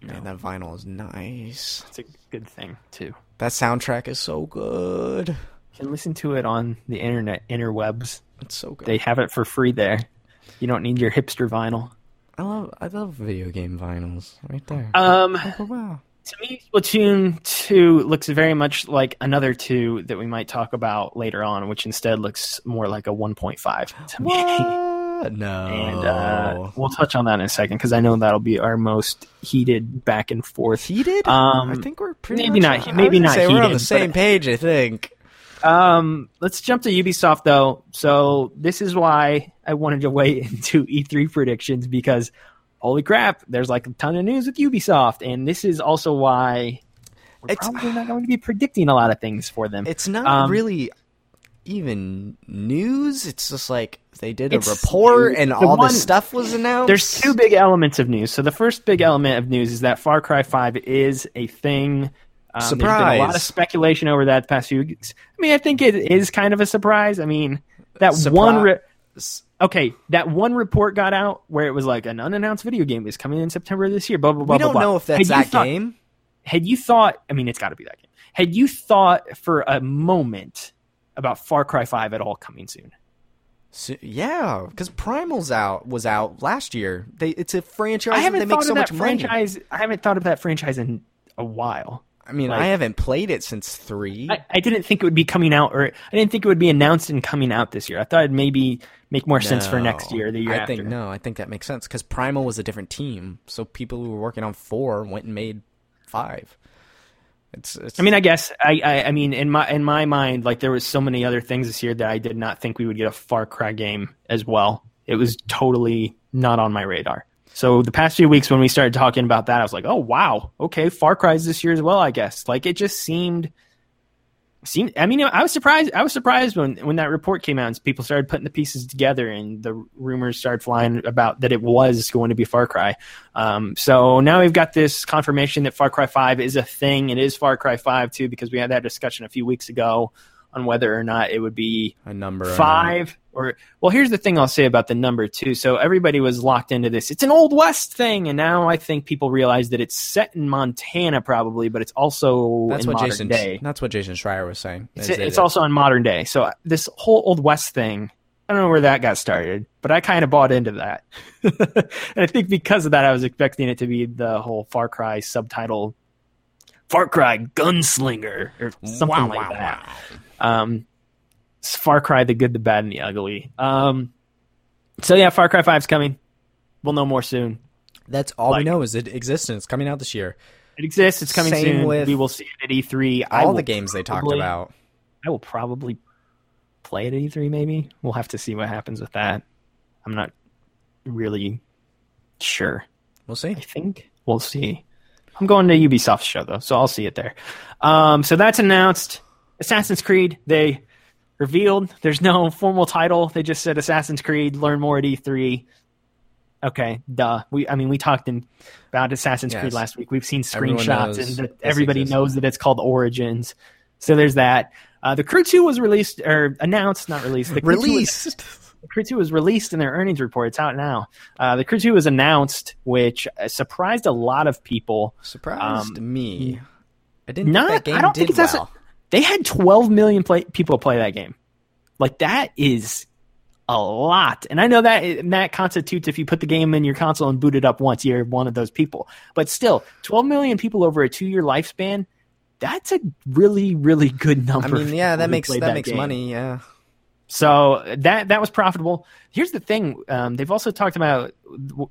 Man, that vinyl is nice. It's a good thing too. That soundtrack is so good. Can listen to it on the internet, interwebs. It's so good. They have it for free there. You don't need your hipster vinyl. I love I love video game vinyls right there. Um, oh wow. to me, Splatoon 2 looks very much like another 2 that we might talk about later on, which instead looks more like a 1.5 to me. No. And uh, we'll touch on that in a second because I know that'll be our most heated back and forth. heated? Um, I think we're pretty maybe not- maybe not say we're on heated, the same page. I think. Um, let's jump to Ubisoft though. So this is why I wanted to wait into E3 predictions because holy crap, there's like a ton of news with Ubisoft, and this is also why we're It's- probably not going to be predicting a lot of things for them. It's not Um, really even news. It's just like they did a report and all one- this stuff was announced. There's two big elements of news. So the first big element of news is that Far Cry 5 is a thing. Um, There's been a lot of speculation over that the past few weeks. I mean, I think it is kind of a surprise. I mean, that Surpri- one. Re- okay, that one report got out where it was like an unannounced video game is coming in September of this year. Blah blah blah. we don't blah. know if that's you that thought- game. Had you thought? I mean, it's got to be that game. Had you thought for a moment about Far Cry 5 at all coming soon? So, yeah, because Primal's out was out last year. They it's a franchise I haven't they make thought so of that much money. franchise. I haven't thought of that franchise in a while. I mean, Like- I haven't played it since three. I, I didn't think it would be coming out, or I didn't think it would be announced and coming out this year. I thought it'd maybe make more sense for next year, or the year I after. think no, I think that makes sense because Primal was a different team, so people who were working on four went and made five. It's, it's I mean, I guess I, I, I mean, in my in my mind, like there was so many other things this year that I did not think we would get a Far Cry game as well. It was totally not on my radar. So the past few weeks when we started talking about that, I was like, oh wow, okay, Far Cry's this year as well. I guess like it just seemed seemed. I mean, I was surprised. I was surprised when when that report came out and people started putting the pieces together and the rumors started flying about that it was going to be Far Cry. Um, so now we've got this confirmation that Far Cry Five is a thing. It is Far Cry Five too because we had that discussion a few weeks ago on whether or not it would be a number five or well here's the thing i'll say about the number two. So everybody was locked into this. It's an old west thing and now i think people realize that it's set in montana probably but it's also That's in what modern Jason. day. That's what Jason Schreier was saying. it's, that it's it- also in modern day. So this whole old west thing i don't know where that got started but i kind of bought into that. And i think because of that i was expecting it to be the whole far cry subtitle far cry gunslinger or something Wow, like wow, that wow. um, Far Cry, the good, the bad, and the ugly. Um, so yeah, Far Cry 5's coming. We'll know more soon. That's all Like- we know is it exists and it's coming out this year. It exists. It's coming Same soon. with we will see it at E3. All the games they talked about. I will probably play it at E3. Maybe we'll have to see what happens with that. I'm not really sure. We'll see. I think we'll see. I'm going to Ubisoft show though, so I'll see it there. Um, so that's announced. Assassin's Creed. They revealed. There's no formal title. They just said Assassin's Creed. Learn more at E3. Okay, duh. We, I mean, we talked in, about Assassin's Yes. Creed last week. We've seen screenshots, and this everybody exists. knows that it's called Origins. So there's that. Uh, the Crew 2 was released or announced, not released. The Crew 2 was- Released. The Crew 2 was released in their earnings report. It's out now. Uh, the Crew 2 was announced, which uh, surprised a lot of people. Surprised Um, me. I didn't Not- think that game I don't did think it's well. They had 12 million play- people play that game. Like that is a lot. And I know that that constitutes if you put the game in your console and boot it up once, you're one of those people. But still, 12 million people over a two year lifespan, that's a really, really good number. I mean, yeah, that makes played that, makes game. money. Yeah. So that that was profitable. Here's the thing: um, they've also talked about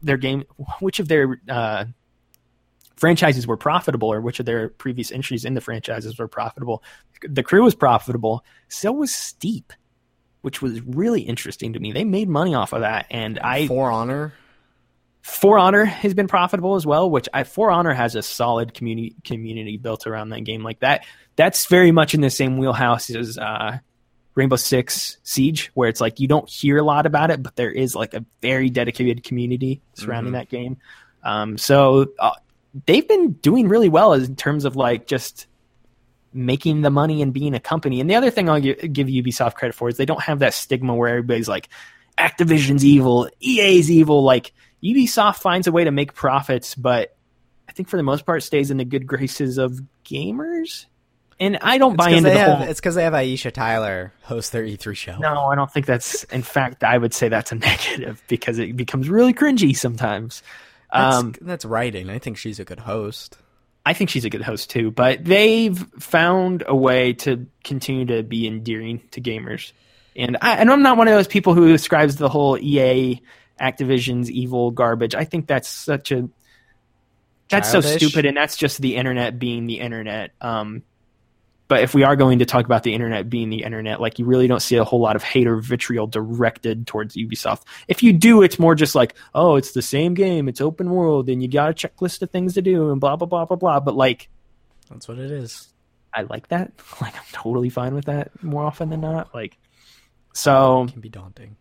their game, which of their uh, franchises were profitable, or which of their previous entries in the franchises were profitable. The Crew was profitable. So was Steep, which was really interesting to me. They made money off of that, and I For Honor. For Honor has been profitable as well, which I For Honor has a solid community community built around that game like that. That's very much in the same wheelhouse as uh, Rainbow Six Siege, where it's like you don't hear a lot about it, but there is like a very dedicated community surrounding Mhm. that game. Um, so uh, they've been doing really well in terms of like just making the money and being a company. And the other thing I'll give, give Ubisoft credit for is they don't have that stigma where everybody's like, Activision's evil, EA's evil. Like Ubisoft finds a way to make profits, but I think for the most part stays in the good graces of gamers. And I don't It's buy into they the have, whole. It's because they have Aisha Tyler host their E3 show. No, I don't think that's. In fact, I would say that's a negative because it becomes really cringy sometimes. That's, Um, that's writing. I think she's a good host. I think she's a good host too, but they've found a way to continue to be endearing to gamers. And I, and I'm not one of those people who ascribes the whole EA Activision's evil garbage. I think that's such a that's so stupid, and that's just the internet being the internet. Um, but if we are going to talk about the internet being the internet, like you really don't see a whole lot of hate or vitriol directed towards Ubisoft. If you do, it's more just like, oh, it's the same game, it's open world, and you got a checklist of things to do, and blah blah blah blah blah. But like, That's what it is. I like that. Like, I'm totally fine with that more often than not. Like, so It can be daunting.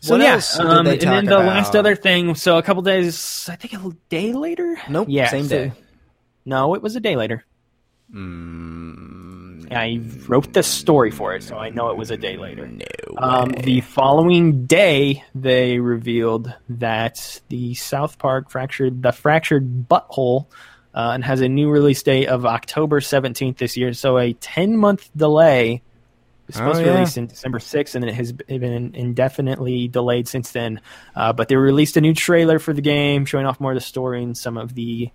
so What yeah. Um, and then the about? last other thing. So a couple days, I think a day later. Nope. Yeah, Same so- day. No, it was a day later. Mm, I wrote the story for it, so I know it was a day later. no. Um, the following day, they revealed that the South Park fractured the fractured butthole, uh, and has a new release date of October seventeenth this year. So a ten month delay. It was supposed Oh, to yeah. released in December sixth, and it has been indefinitely delayed since then. Uh, but they released a new trailer for the game, showing off more of the story and some of the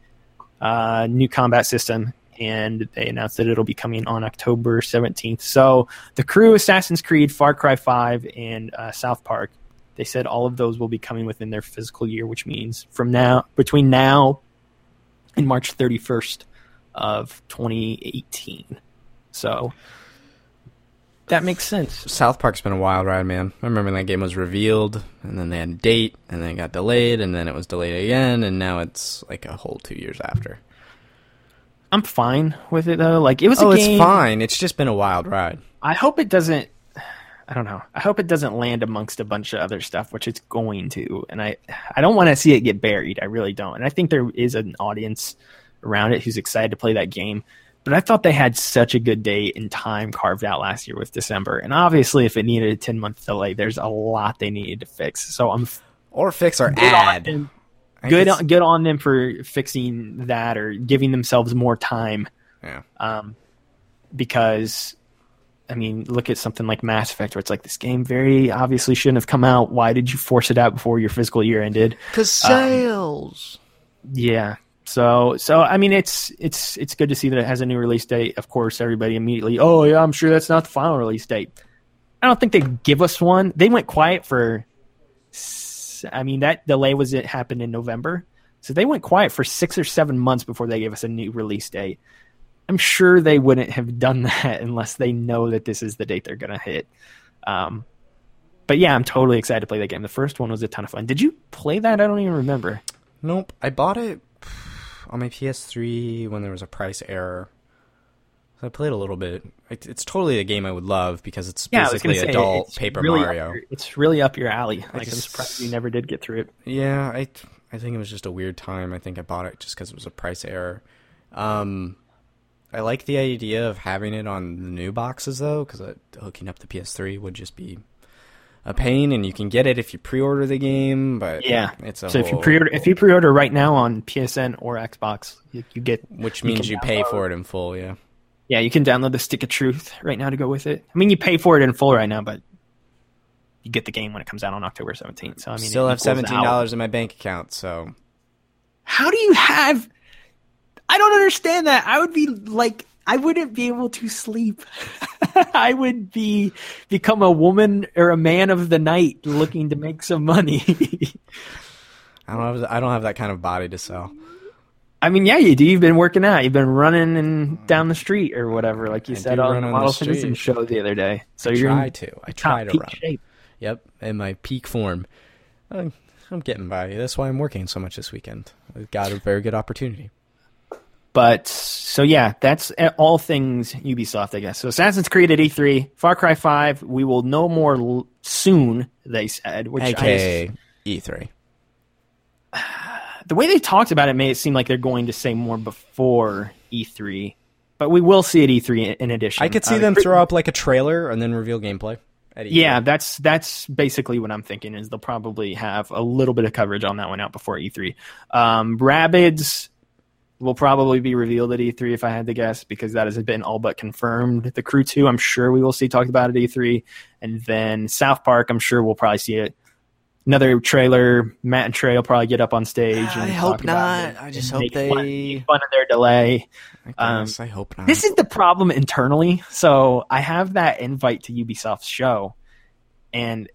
uh, new combat system, and they announced that it'll be coming on October 17th. So the Crew, Assassin's Creed, Far Cry 5, and uh, South Park. They said all of those will be coming within their physical year, which means from now between now and March 31st of 2018. So that makes sense. South Park's been a wild ride, man. I remember when that game was revealed, and then they had a date, and then it got delayed, and then it was delayed again, and now it's like a whole two years after. I'm fine with it though. Like it was Oh, a it's fine. It's just been a wild ride. I hope it doesn't. I don't know. I hope it doesn't land amongst a bunch of other stuff, which it's going to. And I, I don't want to see it get buried. I really don't. And I think there is an audience around it who's excited to play that game. But I thought they had such a good date and time carved out last year with December. And obviously, if it needed a 10 month delay, there's a lot they needed to fix. So I'm Or fix our ad. Them, I good, on, good on them for fixing that or giving themselves more time Yeah. um, because I mean, look at something like Mass Effect, where it's like this game very obviously shouldn't have come out. Why did you force it out before your fiscal year ended? Cause sales. Yeah. So, so I mean, it's it's it's good to see that it has a new release date. Of course, everybody immediately, oh yeah, I'm sure that's not the final release date. I don't think they give us one. They went quiet for. I mean, that delay was it happened in November, so they went quiet for six or seven months before they gave us a new release date. I'm sure they wouldn't have done that unless they know that this is the date they're gonna hit. Um, but yeah, I'm totally excited to play that game. The first one was a ton of fun. Did you play that? I don't even remember. Nope. I bought it on my PS3 when there was a price error. I played a little bit. It, it's totally a game I would love because it's Yeah, basically say, adult it's Paper really Mario. your- it's really up your alley. Like I'm just- surprised you never did get through it. Yeah, I I think it was just a weird time. I think I bought it just because it was a price error. Um, I like the idea of having it on the new boxes though, because hooking up the PS3 would just be a pain, and you can get it if you pre-order the game. But Yeah. it's a So if you pre-order, if you pre-order right now on PSN or Xbox, you, you get which means can you pay for it in full. Yeah, yeah, you can download the Stick of Truth right now to go with it. I mean, you pay for it in full right now, but you get the game when it comes out on October 17th. So I mean, still have seventeen dollars in my bank account. So How do you have? I don't understand that. I would be like, I wouldn't be able to sleep. I would be become a woman or a man of the night looking to make some money. I don't have I don't have that kind of body to sell. I mean, yeah, you do. You've been working out. You've been running and down the street or whatever, like you I said on the on the Model Citizen show the other day. So I you're try to. I try to run. shape. Yep, in my peak form. I'm getting by. That's why I'm working so much this weekend. I've got a very good opportunity. But so yeah, that's all things Ubisoft, I guess. So Assassin's Creed at E3, Far Cry Five. We will know more l- soon. They said, which I, AKA E3. The way they talked about it made it seem like they're going to say more before E3. But we will see at E3 in addition. I could see Uh, them throw up like a trailer and then reveal gameplay. At E3. Yeah, that's that's basically what I'm thinking. Is they'll probably have a little bit of coverage on that one out before E3. Um, Rabbids will probably be revealed at E3 if I had to guess, because that has been all but confirmed. The Crew 2, I'm sure we will see talked about at E3, and then South Park, I'm sure we'll probably see it. Another trailer. Matt and Trey will probably get up on stage. I hope talk about it not. I just hope make fun, they- make fun of their delay. I Um. I hope not. This is the problem internally. So I have that invite to Ubisoft's show, and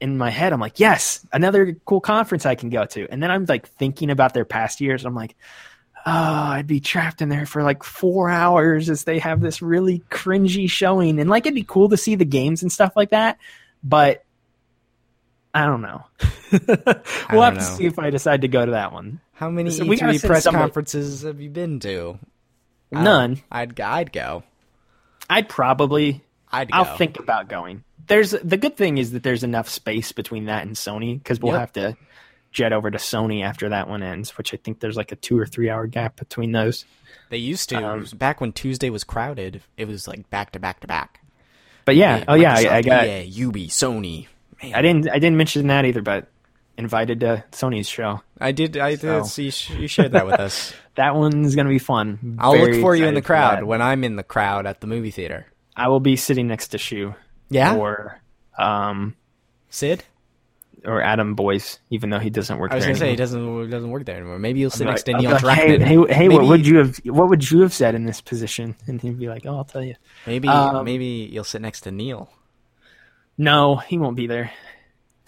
in my head, I'm like, yes, another cool conference I can go to. And then I'm like thinking about their past years. I'm like, oh, I'd be trapped in there for like four hours as they have this really cringy showing. And like, it'd be cool to see the games and stuff like that. But I don't know. we'll don't have to know. see if I decide to go to that one. How many So E3 send press somebody- conferences have you been to? None. I'd I'd go. I'd probably I'd go. I'll think about going. There's the good thing is that there's enough space between that and Sony because we'll Yep. have to jet over to Sony after that one ends, which I think there's like a two or three hour gap between those. They used to. Um, back when Tuesday was crowded, it was like back to back to back. But yeah, oh yeah, I, I got. EA, Ubi, Sony. Man, I didn't. I didn't mention that either, but invited to Sony's show. I did. I did. See, you shared that with us. That one's gonna be fun. I'll Very look for you in the crowd when I'm in the crowd at the movie theater. I will be sitting next to Shu Yeah, or um Sid. or Adam Boyes, even though he doesn't work I was there gonna say he anymore. doesn't doesn't work there anymore. Maybe he'll sit be next to Neil like, Druckmann. Hey, hey, hey what would you have? What would you have said in this position? And he'd be like, "Oh, I'll tell you." Maybe Um, maybe you'll sit next to Neil. No, he won't be there.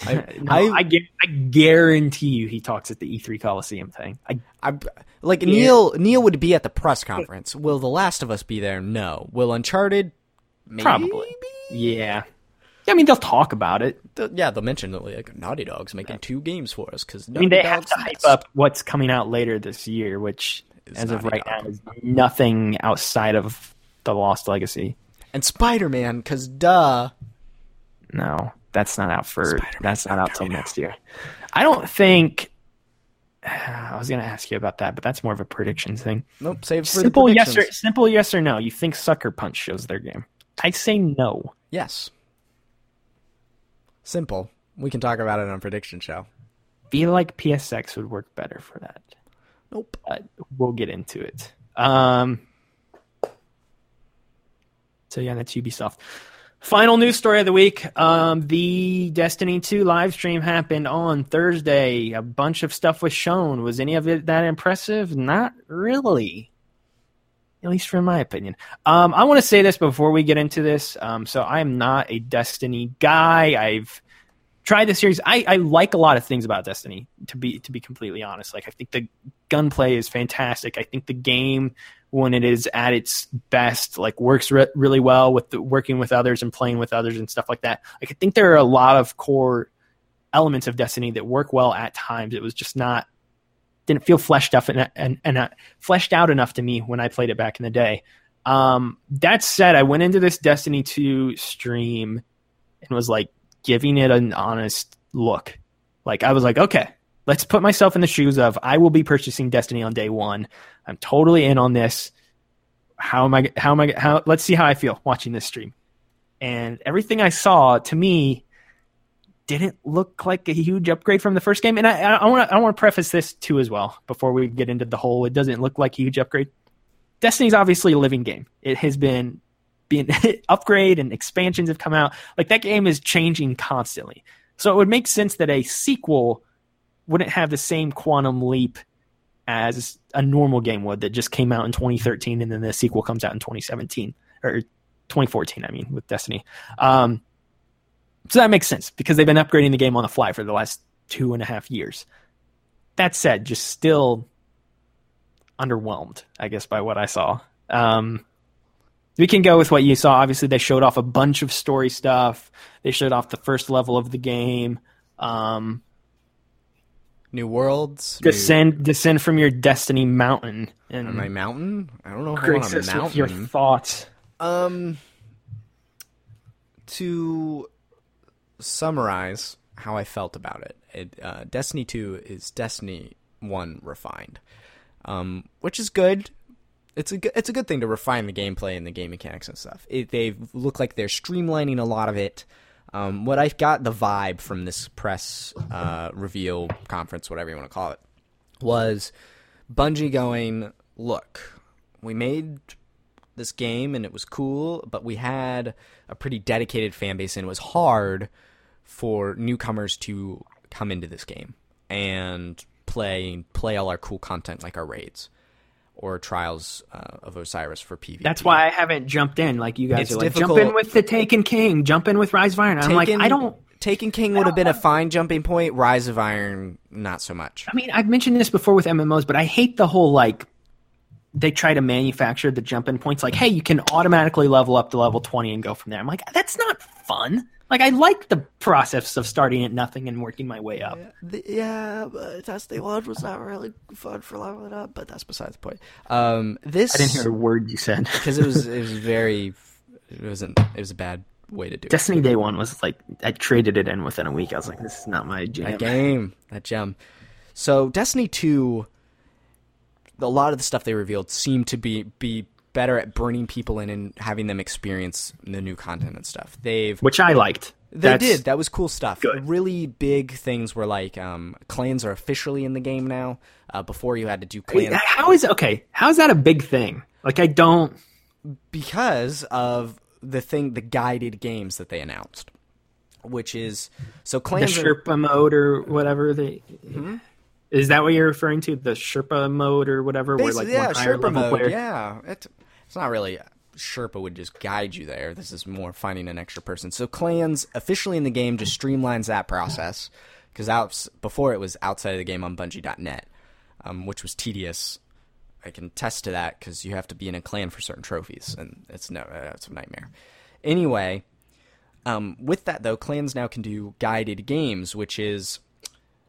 I- no, I- I, I guarantee you, he talks at the E3 Coliseum thing. I I like Neil. Neil would be at the press conference. Will The Last of Us be there? No. Will Uncharted? Maybe? Probably. yeah. I mean, they'll talk about it. Yeah, they'll mention that like Naughty Dog's making two games for us because I mean, they have to hype up what's coming out later this year, which, Is as of right Dog. now, is nothing outside of the Lost Legacy. and Spider Man because duh. No, that's not out for. Spider-Man's that's not out till next year. I don't think. I was going to ask you about that, but that's more of a prediction thing. Nope. Save for Simple yes or simple yes or no. You think Sucker Punch shows their game? I say no. yes. Simple. We can talk about it on prediction show. Feel like PSX would work better for that. Nope. but we'll get into it. Um, so yeah, that's Ubisoft. Final news story of the week: um, the Destiny 2 live stream happened on Thursday. A bunch of stuff was shown. Was any of it that impressive? Not really, at least from my opinion. Um, I want to say this before we get into this. Um, so I am not a Destiny guy. I've tried the series. I, I like a lot of things about Destiny. To be to be completely honest, like I think the gunplay is fantastic. I think the game, when it is at its best, like works re- really well with the, working with others and playing with others and stuff like that. Like I think there are a lot of core elements of Destiny that work well at times. It was just not didn't feel fleshed up and and, and uh, fleshed out enough to me when I played it back in the day. Um, that said, I went into this Destiny 2 stream and was like giving it an honest look. Like I was like, okay, let's put myself in the shoes of I will be purchasing Destiny on day one. I'm totally in on this. How am I? How am I? How? Let's see how I feel watching this stream. And everything I saw to me didn't look like a huge upgrade from the first game. And I, want to I want to preface this too as well before we get into the whole. It doesn't look like a huge upgrade. Destiny's obviously a living game. It has been being upgrade and expansions have come out. Like that game is changing constantly. So it would make sense that a sequel wouldn't have the same quantum leap as a normal game would that just came out in 2013 and then the sequel comes out in 2017 or 2014 I mean with Destiny. Um, so that makes sense because they've been upgrading the game on the fly for the last two and a half years. That said, just still underwhelmed, I guess, by what I saw. Um, we can go with what you saw. Obviously, they showed off a bunch of story stuff. They showed off the first level of the game. Um, New worlds. new- descend, descend from your destiny mountain, and on my mountain. I don't know Greg want a with your mountain. thoughts. Um, to summarize how I felt about it, it uh, Destiny Two is Destiny One refined, um, which is good. It's a good, it's a good thing to refine the gameplay and the game mechanics and stuff. It, they look like they're streamlining a lot of it. Um, what I got the vibe from this press uh, reveal conference, whatever you want to call it, was Bungie going, look, we made this game and it was cool, but we had a pretty dedicated fan base and it was hard for newcomers to come into this game and play play all our cool content like our raids or trials uh, of Osiris for PvP. That's why I haven't jumped in like you guys It's are like difficult- jump in with the Taken King, jump in with Rise of Iron. I'm like I don't. Taken King would have been a fine jumping point. Rise of Iron, not so much. I mean, I've mentioned this before with MMOs, but I hate the whole like they try to manufacture the jump in points. Like, hey, you can automatically level up to level twenty and go from there. I'm like, that's not fun. Like, I like the process of starting at nothing and working my way up. Yeah, but Destiny One was not really fun for leveling up, but that's besides the point. Um, this I didn't hear a word you said. because it was it was very it wasn't it was a bad way to do it. Destiny Day One was like I traded it in within a week. I was like, this is not my jam. that game, that gem. So Destiny Two, a lot of the stuff they revealed seemed to be be better at bringing people in and having them experience the new content and stuff. They've which I liked. They That's- did. That was cool stuff. Good. Really big things were like um, clans are officially in the game now. Uh, before you had to do clans How is okay? How is that a big thing? Like, I don't. because of the thing, the guided games that they announced. which is so The clans are, Sherpa mode or whatever they. Is that what you're referring to? The Sherpa mode or whatever, where like yeah, Sherpa mode. player. Yeah, it, it's not really Sherpa would just guide you there. This is more finding an extra person. So clans officially in the game just streamlines that process because out before it was outside of the game on Bungie.net, um, which was tedious. I can attest to that because you have to be in a clan for certain trophies, and it's no, uh, it's a nightmare. Anyway, um, with that though, clans now can do guided games, which is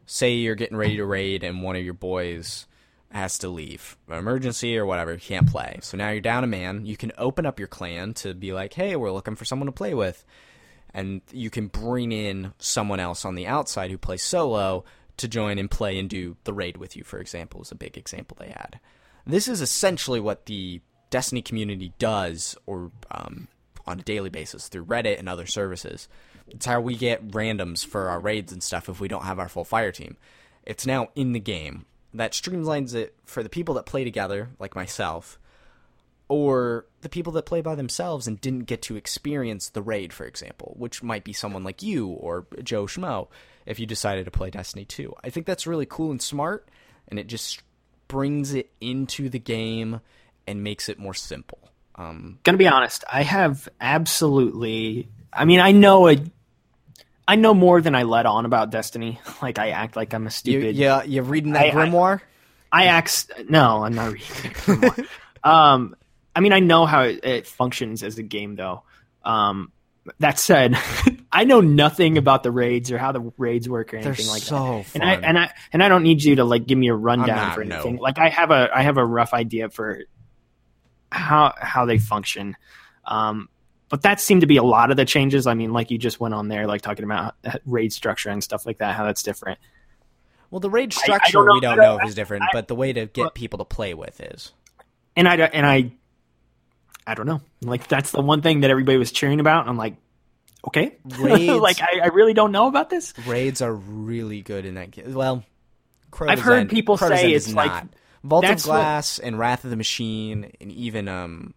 say you're getting ready to raid and one of your boys has to leave, emergency or whatever, can't play. So now you're down a man. You can open up your clan to be like, hey, we're looking for someone to play with, and you can bring in someone else on the outside who plays solo to join and play and do the raid with you. For example, is a big example they had. This is essentially what the Destiny community does, or um, on a daily basis through Reddit and other services. It's how we get randoms for our raids and stuff if we don't have our full fire team. It's now in the game. That streamlines it for the people that play together, like myself, or the people that play by themselves and didn't get to experience the raid, for example, which might be someone like you or Joe Schmo if you decided to play Destiny 2. I think that's really cool and smart, and it just brings it into the game and makes it more simple. Um, Gonna be honest, I have absolutely. I mean, I know it. I know more than I let on about Destiny. Like I act like I'm a you, stupid. yeah, you're reading that I- I- grimoire. I act. No, I'm not reading um, I mean, I know how it, it functions as a game, though. Um, that said, I know nothing about the raids or how the raids work or They're anything like that. so And I and I and I don't need you to like give me a rundown not, for no. anything. Like I have a I have a rough idea for how how they function. Um, but that seemed to be a lot of the changes. I mean, like you just went on there, like talking about raid structure and stuff like that. How that's different. Well, the raid I structure don't know- we don't know if is different, but the way to get people to play with is. and I and I I don't know. Like that's the one thing that everybody was cheering about. I'm like, okay, Raids- like I, I really don't know about this. Raids are really good in that game. Well, I've heard End- people say it's is like- not. Vault of that's what- Glass and Wrath of the Machine and even um,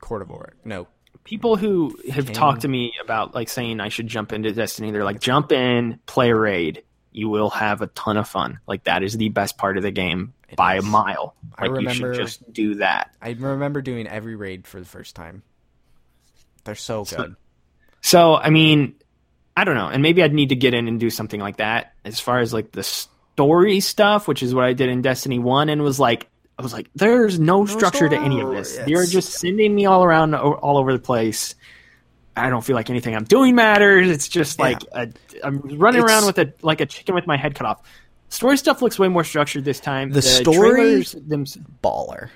Court of Or no. People who have talked to me about like saying I should jump into Destiny, they're like, jump in, play a raid. You will have a ton of fun. Like that is the best part of the game It by is. a mile. I Like you remember- should just do that. I remember doing every raid for the first time. They're so good. So I mean, I don't know, and maybe I'd need to get in and do something like that. As far as like the story stuff, which is what I did in Destiny One, and was like, I was like, there's no, structure to any of this. story. You're just sending me all around, all over the place. I don't feel like anything I'm doing matters. It's just like a, I'm running It's- around with a like a chicken with my head cut off. Story stuff looks way more structured this time. The story- trailers them- Baller.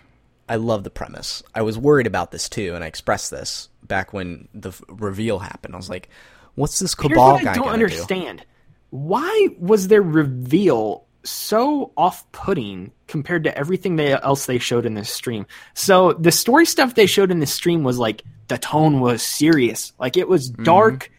I love the premise. I was worried about this too, and I expressed this back when the reveal happened. I was like, "What's this Here's Cabal what guy I don't gonna do?" understand. Why was there reveal so off-putting compared to everything they, else they showed in this stream? So the story stuff they showed in the stream was like the tone was serious, like it was dark.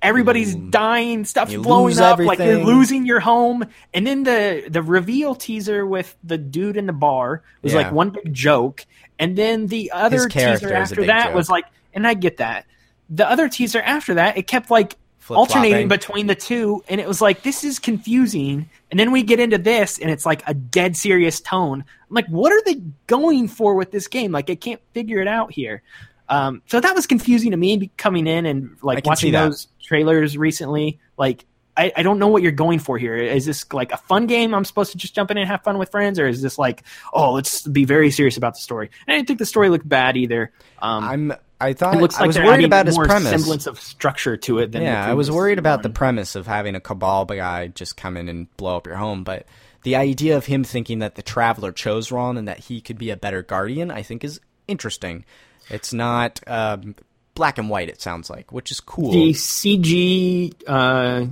Everybody's dying, stuff's Mm-hmm. You blowing up, like you're losing your home. And then the the reveal teaser with the dude in the bar was Yeah. like one big joke, and then the other teaser after that joke. was like, and I get that. The other teaser after that, it kept like. Alternating between the two, and it was like this is confusing. And then we get into this, and it's like a dead serious tone. I'm like, what are they going for with this game? Like, I can't figure it out here. Um, so that was confusing to me coming in and like watching those trailers recently. Like, I, I don't know what you're going for here. Is this like a fun game? I'm supposed to just jump in and have fun with friends, or is this like, oh, let's be very serious about the story? And I didn't think the story looked bad either. Um, I'm. I thought it looks I was worried about his more premise. semblance of structure to it. Than yeah, I was worried about the premise of having a cabal guy just come in and blow up your home, but the idea of him thinking that the traveler chose wrong and that he could be a better guardian, I think, is interesting. It's not um, black and white. It sounds like, which is cool. the CG, uh,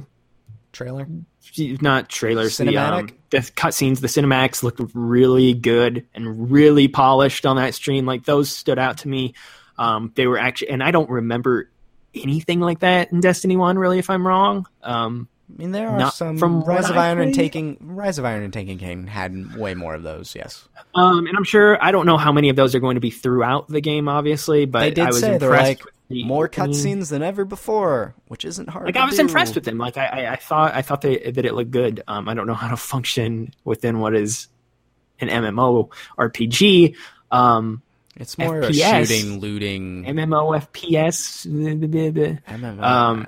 Trailer. not trailers, the, Cinematic? um, the cutscenes, the cinematics looked really good and really polished on that stream. Like those stood out to me. Um, they were actually, and I don't remember anything like that in Destiny One. Really, if I'm wrong, um, I mean, there are some from Rise of I Iron and. Taking Rise of Iron and Taken King had way more of those. Yes, Um, and I'm sure I don't know how many of those are going to be throughout the game, obviously, but they did I was say they're impressed like with the more cutscenes than ever before, which isn't hard. Like to I was do. impressed with them. Like I, I, I thought I thought they, that it looked good. Um, I don't know how to function within what is an MMO RPG. Um, It's more FPS. shooting, looting. MMO FPS. MMO. Um,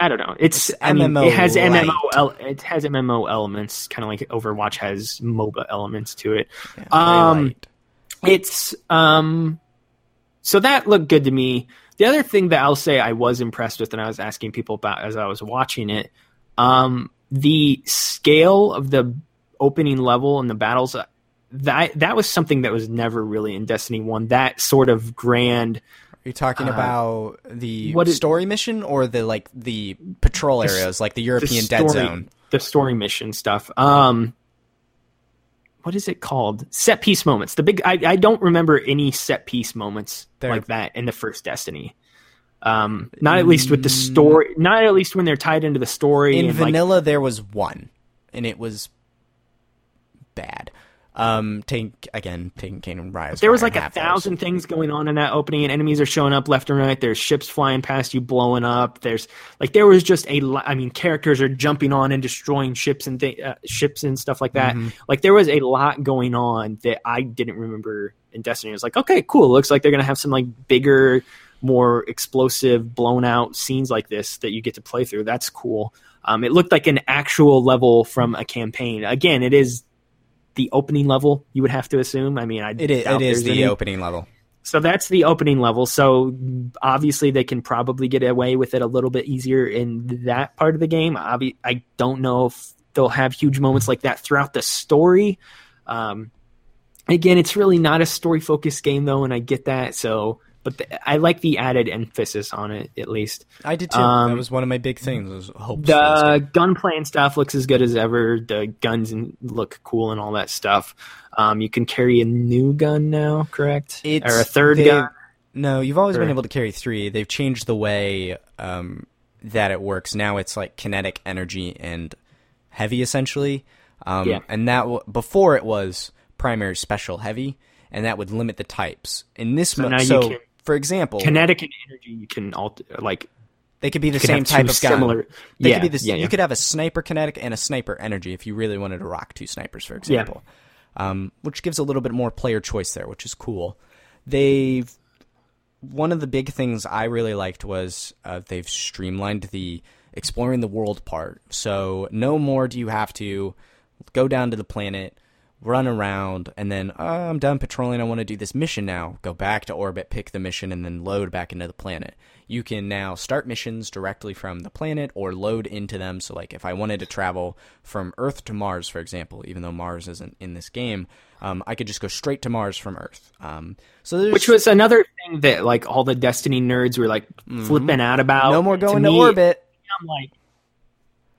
I don't know. It's, It's I mean, MMO it has MMO. light. It has MMO elements, kind of like Overwatch has MOBA elements to it. yeah, um. It's um, so that looked good to me. The other thing that I'll say I was impressed with, and I was asking people about as I was watching it, um, the scale of the opening level and the battles. That that was something that was never really in Destiny One. That sort of grand Are you talking uh, about the what is- story mission or the like the patrol The areas, like the the European story, Dead Zone? the story mission stuff. Um, what is it called? Set piece moments. The big. I, I don't remember any set piece moments like that in the first Destiny. Um, not at least with the story. Not at least when they're tied into the story. In and, like, vanilla, there was one, and it was bad. Um, take again, taking Kingdom Rise. there was like a thousand things going on in that opening, and enemies are showing up left and right. There's ships flying past you, blowing up. There's like there was just a. I mean, characters are jumping on and destroying ships and th- uh, ships and stuff like that. Mhm. Like there was a lot going on that I didn't remember in Destiny. It was like, okay, cool. Looks like they're gonna have some like bigger, more explosive, blown out scenes like this that you get to play through. That's cool. Um, it looked like an actual level from a campaign. Again, it is the opening level. You would have to assume. I mean, I it is, it is the any- opening level. so that's the opening level. So obviously they can probably get away with it a little bit easier in that part of the game. Obvi- I don't know if they'll have huge moments like that throughout the story. Um, again, it's really not a story focused game though, and I get that. So, but the, I like the added emphasis on it at least. I did too. Um, that was one of my big things. Was hopes The gunplay and stuff looks as good as ever. The guns look cool and all that stuff. Um, you can carry a new gun now, correct? It's- or a third they- gun. No, you've always been able to carry three. They've changed the way um, that it works. Now it's like kinetic energy and heavy, essentially. Um, Yeah. And that w- before it was primary, special, heavy, and that would limit the types. In this, So mo- now you so for example, kinetic and energy you can alter like they could be the same type of gun. similar They yeah, could be the, yeah, yeah. You could have a sniper kinetic and a sniper energy if you really wanted to rock two snipers, for example. Yeah. Um, which gives a little bit more player choice there, which is cool. They've one of the big things I really liked was uh, they've streamlined the exploring the world part. So no more do you have to go down to the planet, run around, and then oh, I'm done patrolling. I want to do this mission now. Go back to orbit, pick the mission, and then load back into the planet. You can now start missions directly from the planet or load into them. So, like, if I wanted to travel from Earth to Mars, for example, even though Mars isn't in this game, um, I could just go straight to Mars from Earth. Um, so there's which was another thing that like all the Destiny nerds were like flipping out about. Mm-hmm. no more going to, me, orbit. I'm like,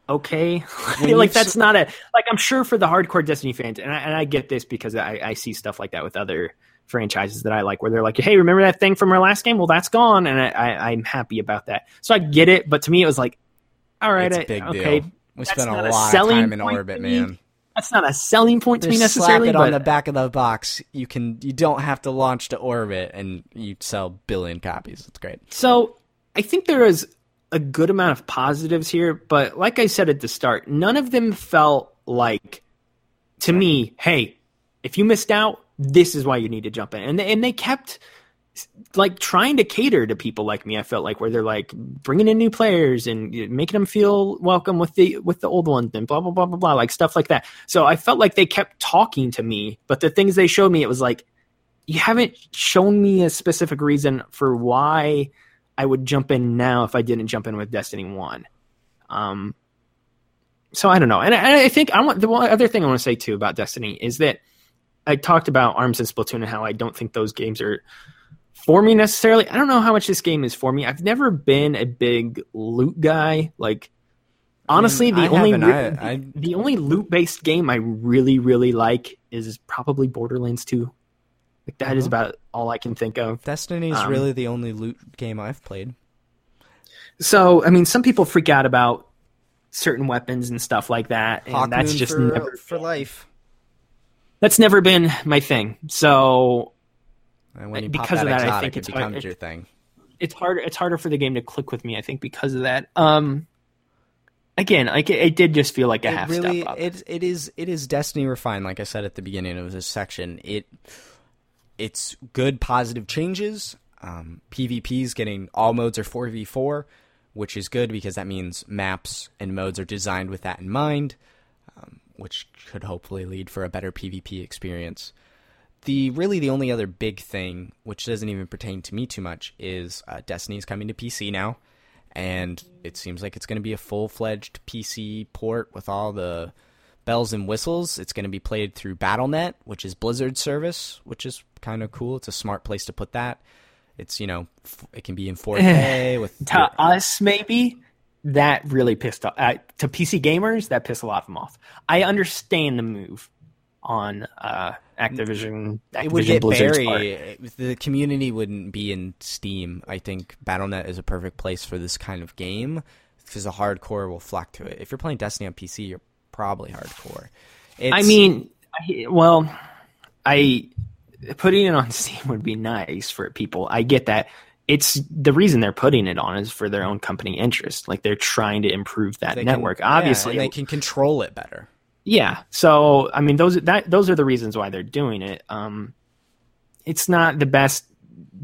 okay, like that's not a like I'm sure for the hardcore Destiny fans, and I, and I get this because I, I see stuff like that with other franchises that I like, where they're like, hey, remember that thing from our last game? Well, that's gone, and I, I I'm happy about that. So I get it, but to me, it was like, all right, It's I, a big okay, deal. We spent a not a lot of time in orbit, man. that's not a selling point to me Just slap necessarily, it but on the back of the box. You can. You don't have to launch to orbit, and you sell billion copies. It's great. So I think there is a good amount of positives here, but like I said at the start, none of them felt like to me, hey, if you missed out, this is why you need to jump in. And they, and they kept like trying to cater to people like me. I felt like where they're like bringing in new players and making them feel welcome with the with the old ones and blah blah blah blah blah like stuff like that. So I felt like they kept talking to me, but the things they showed me, it was like you haven't shown me a specific reason for why I would jump in now if I didn't jump in with Destiny One. Um, so I don't know, and I, I think I want the one other thing I want to say too about Destiny is that I talked about Arms and Splatoon and how I don't think those games are for me necessarily. I don't know how much this game is for me. I've never been a big loot guy. Like honestly, I the only re- I- I- the, the only loot based game I really really like is probably Borderlands Two. Like that is Uh-huh. about all I can think of. Destiny is Um, really the only loot game I've played. So, I mean, some people freak out about certain weapons and stuff like that, and Hawk that's just for, never, for life. that's never been my thing. So And when you Because pop of that that, I exotic, think it it's hard- becomes it- your thing. it's harder it's harder for the game to click with me i think because of that um again like it, it did just feel like a it half really step up it it is it is destiny refined like i said at the beginning of this section it it's good positive changes um, pvp is getting all modes are 4v4 which is good because that means maps and modes are designed with that in mind um, which could hopefully lead for a better pvp experience the really the only other big thing which doesn't even pertain to me too much is uh, destiny's coming to pc now and it seems like it's going to be a full-fledged PC port with all the bells and whistles. It's going to be played through Battle.net, which is Blizzard's service, which is kind of cool. It's a smart place to put that. It's you know f- it can be in 4K with to us maybe that really pissed off uh, to pc gamers that pissed a lot of them off i understand the move on uh activision it would get Blizzard's part. The community wouldn't be in Steam. I think Battle.net is a perfect place for this kind of game because the hardcore will flock to it. If you're playing Destiny on PC, you're probably hardcore. It's, I mean, I, well, I putting it on Steam would be nice for people. I get that. It's the reason they're putting it on is for their own company interest. Like they're trying to improve that they can- network. yeah, Obviously, and they can control it better. yeah. So I mean, those that those are the reasons why they're doing it. Um, it's not the best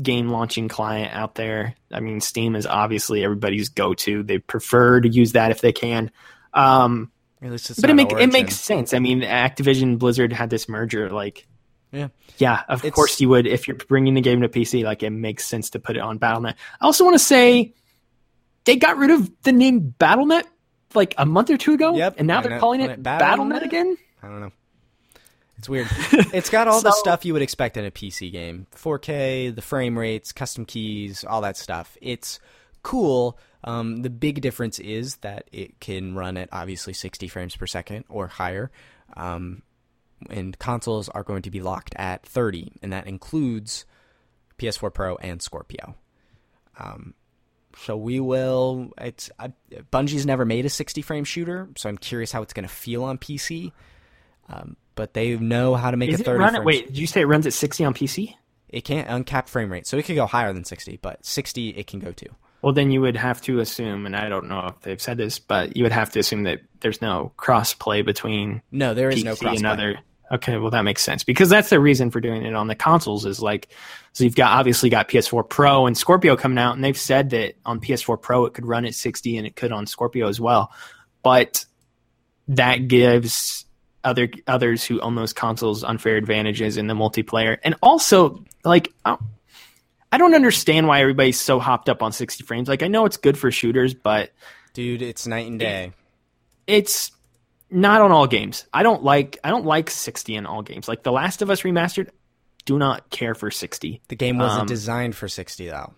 game launching client out there. I mean, Steam is obviously everybody's go to. They prefer to use that if they can. Um, At least it's but it not make it makes sense. I mean, Activision Blizzard had this merger. Like, Yeah. yeah, of It's- course you would if you're bringing the game to PC. Like, it makes sense to put it on Battle.net. I also want to say they got rid of the name Battle.net like a month or two ago, Yep, and now they're it- calling it it Battle.net, Battle.net? again. I don't know. It's weird. it's got all the stuff you would expect in a PC game 4K, the frame rates, custom keys, all that stuff. It's cool. Um, the big difference is that it can run at obviously 60 frames per second or higher. Um, and consoles are going to be locked at 30, and that includes PS4 Pro and Scorpio. Um, so we will. It's I, Bungie's never made a 60 frame shooter, so I'm curious how it's going to feel on PC. Um, but they know how to make Is a it 30 run? frames. Wait, did you say it runs at 60 on PC? It can't uncapped frame rate, so it could go higher than 60, but 60 it can go to. Well, then you would have to assume, and I don't know if they've said this, but you would have to assume that there's no cross play between No, there is PC no and crossplay. Okay, well that makes sense because that's the reason for doing it on the consoles is like so you've got obviously got PS4 Pro and Scorpio coming out and they've said that on PS4 Pro it could run at 60 and it could on Scorpio as well. But that gives other others who own those consoles unfair advantages in the multiplayer. And also like I I don't understand why everybody's so hopped up on 60 frames. Like I know it's good for shooters, but Dude, it's night and day. it's not on all games. I don't like I don't like 60 in all games. Like The Last of Us remastered, do not care for 60. The game wasn't Um, designed for 60 though.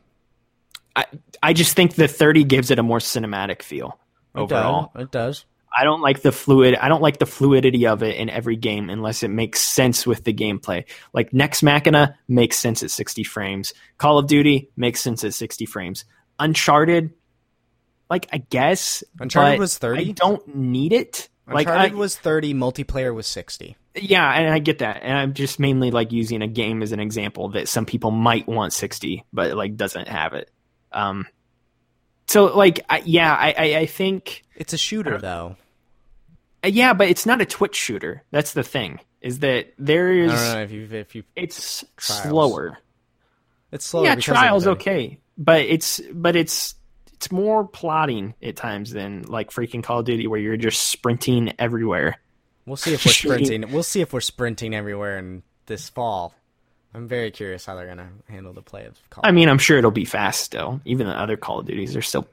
I I just think the 30 gives it a more cinematic feel overall. It does. It does. I don't like the fluid I don't like the fluidity of it in every game unless it makes sense with the gameplay. Like Nex Machina makes sense at 60 frames. Call of Duty makes sense at 60 frames. Uncharted like I guess Uncharted was 30? I don't need it. Like Uncharted I, was 30, multiplayer was 60. Yeah, and I get that, and I'm just mainly like using a game as an example that some people might want 60, but like doesn't have it. Um, so like, I, yeah, I, I, I think, It's a shooter though. uh, yeah, but it's not a Twitch shooter. That's the thing, is that there is, I don't know if you if you it's Trials. slower. it's slower. yeah, trials okay, but it's but it's it's more plotting at times than like freaking Call of Duty where you're just sprinting everywhere. We'll see if we're sprinting. We'll see if we're sprinting everywhere in this fall. I'm very curious how they're gonna handle the play of Call. I mean, I'm sure it'll be fast still. Even the other Call of Duties are still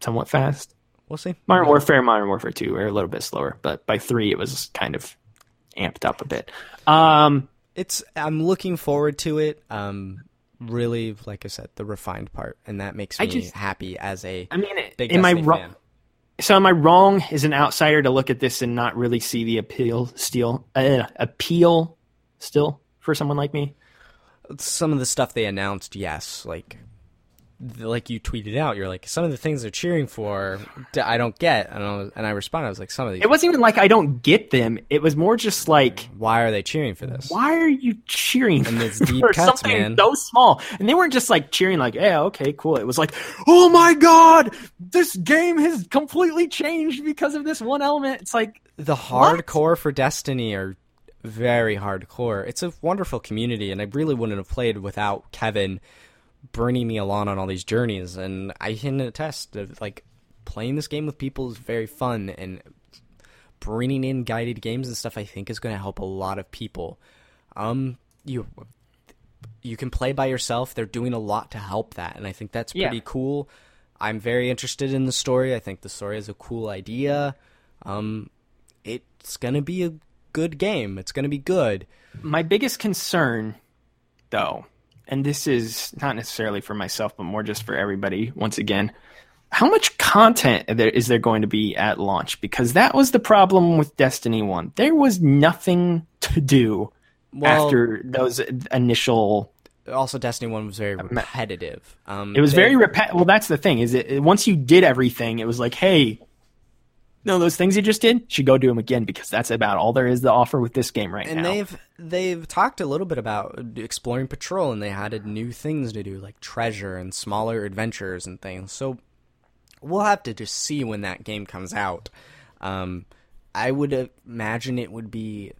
somewhat fast. we'll see. Modern Warfare, Modern Warfare 2 are a little bit slower, but by 3 it was kind of amped up a bit. Um, It's. I'm looking forward to it. Um, really, like I said, the refined part, and that makes me just- happy as a I mean, big am I wrong? So am I wrong as an outsider to look at this and not really see the appeal still uh, appeal still for someone like me? Some of the stuff they announced, yes, like like you tweeted out, you're like some of the things they're cheering for, I don't get. And I, and I responded, I was like, some of these. It wasn't even like I don't get them. It was more just like, why are they cheering for this? Why are you cheering and it's deep for cuts, something man. so small? And they weren't just like cheering, like, yeah, okay, cool. It was like, oh my god, this game has completely changed because of this one element. It's like the hardcore for Destiny are very hardcore. It's a wonderful community, and I really wouldn't have played without Kevin bringing me along on all these journeys. And I can attest that like playing this game with people is very fun, and bringing in guided games and stuff I think is going to help a lot of people. Um, you you can play by yourself. They're doing a lot to help that, and I think that's pretty Yeah. cool. I'm very interested in the story. I think the story is a cool idea. Um, it's gonna be a good game. It's gonna be good. my biggest concern, though, and this is not necessarily for myself, but more just for everybody. Once again, how much content there is there going to be at launch? Because that was the problem with Destiny One. There was nothing to do Well, after those initial. also Destiny One was very repetitive. Um, It was they- very repetitive. Well, that's the thing. Is it once you did everything, it was like, hey. No, those things you just did, should go do them again because that's about all there is to offer with this game right and now. And they've they've talked a little bit about exploring patrol, and they added new things to do, like treasure and smaller adventures and things. So we'll have to just see when that game comes out. Um, I would imagine it would be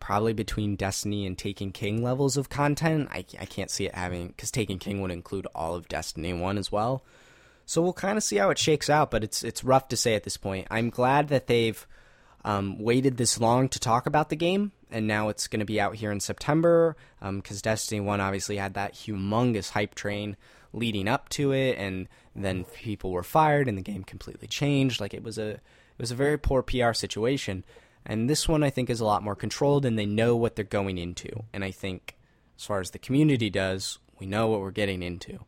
probably between Destiny and Taken King levels of content. I, I can't see it having because Taken King would include all of Destiny One as well. So we'll kind of see how it shakes out, but it's it's rough to say at this point. I'm glad that they've um, waited this long to talk about the game, and now it's going to be out here in September. Because Destiny One obviously had that humongous hype train leading up to it, and then people were fired, and the game completely changed. Like it was a it was a very poor PR situation. And this one I think is a lot more controlled, and they know what they're going into. And I think, as far as the community does, we know what we're getting into.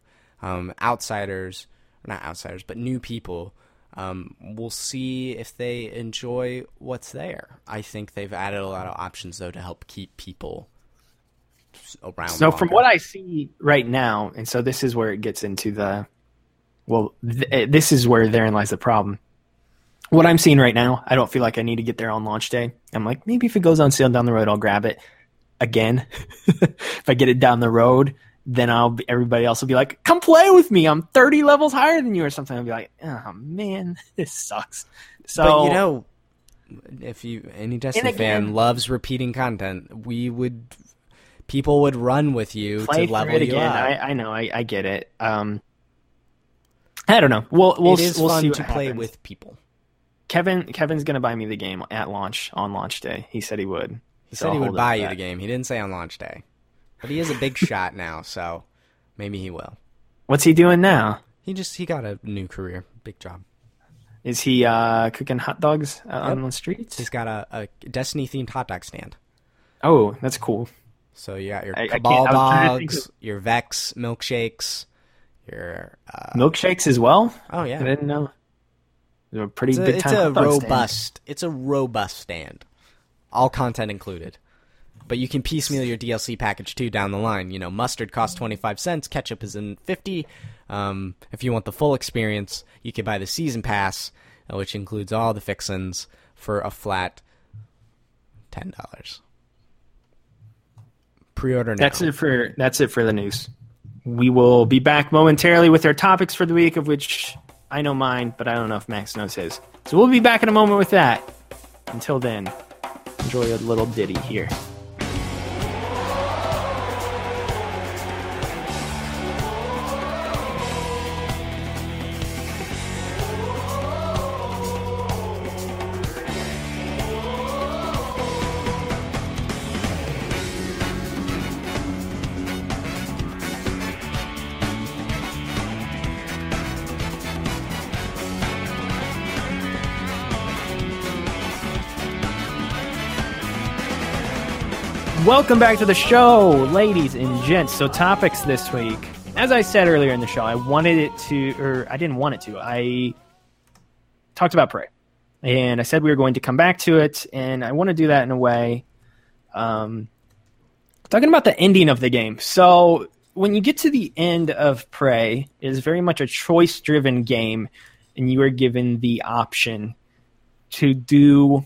Um, outsiders, not outsiders, but new people, um, we'll see if they enjoy what's there. I think they've added a lot of options though to help keep people around. So from what I see right now, and so this is where it gets into the, well, th- eh, this is where therein lies the problem. What I'm seeing right now, I don't feel like I need to get there on launch day. I'm like, maybe if it goes on sale down the road, I'll grab it again. if I get it down the road, then I'll be, everybody else will be like, come play with me. I'm 30 levels higher than you or something. I'll be like, oh man, this sucks. So but you know, if you any Destiny again- fan loves repeating content, we would people would run with you to level it you up. I, I know, I, I get it. Um, I don't know. We'll we'll it is we'll fun see to play happens. with people. Kevin. Kevin's gonna buy me the game at launch on launch day. He said he would. He So said I'll he would buy you that. the game. He didn't say on launch day, but he is a big shot now, so maybe he will. What's he doing now? He just he got a new career, big job. Is he uh, cooking hot dogs out on the streets? He's got a, a Destiny themed hot dog stand. Oh, that's cool. So you got your I- I Cabal I was trying to think dogs, your Vex milkshakes, your uh, Milkshakes as well. oh yeah, I didn't know. They're a pretty it's a, big it's a hot dog stand. robust it's a robust stand, all content included. But you can piecemeal your DLC package too down the line. You know, mustard costs twenty five cents, ketchup is in fifty. Um, if you want the full experience, you can buy the season pass, uh, which includes all the fixins for a flat ten dollars. Pre-order now. That's it for that's it for the news. We will be back momentarily with our topics for the week, of which I know mine, but I don't know if Max knows his. So we'll be back in a moment with that. Until then, enjoy a little ditty here. Welcome back to the show, ladies and gents. So, topics this week. As I said earlier in the show, I wanted it to, or I didn't want it to. I talked about Prey. And I said we were going to come back to it, and I want to do that in a way. Um, talking about the ending of the game. So, when you get to the end of Prey, it is very much a choice driven game, and you are given the option to do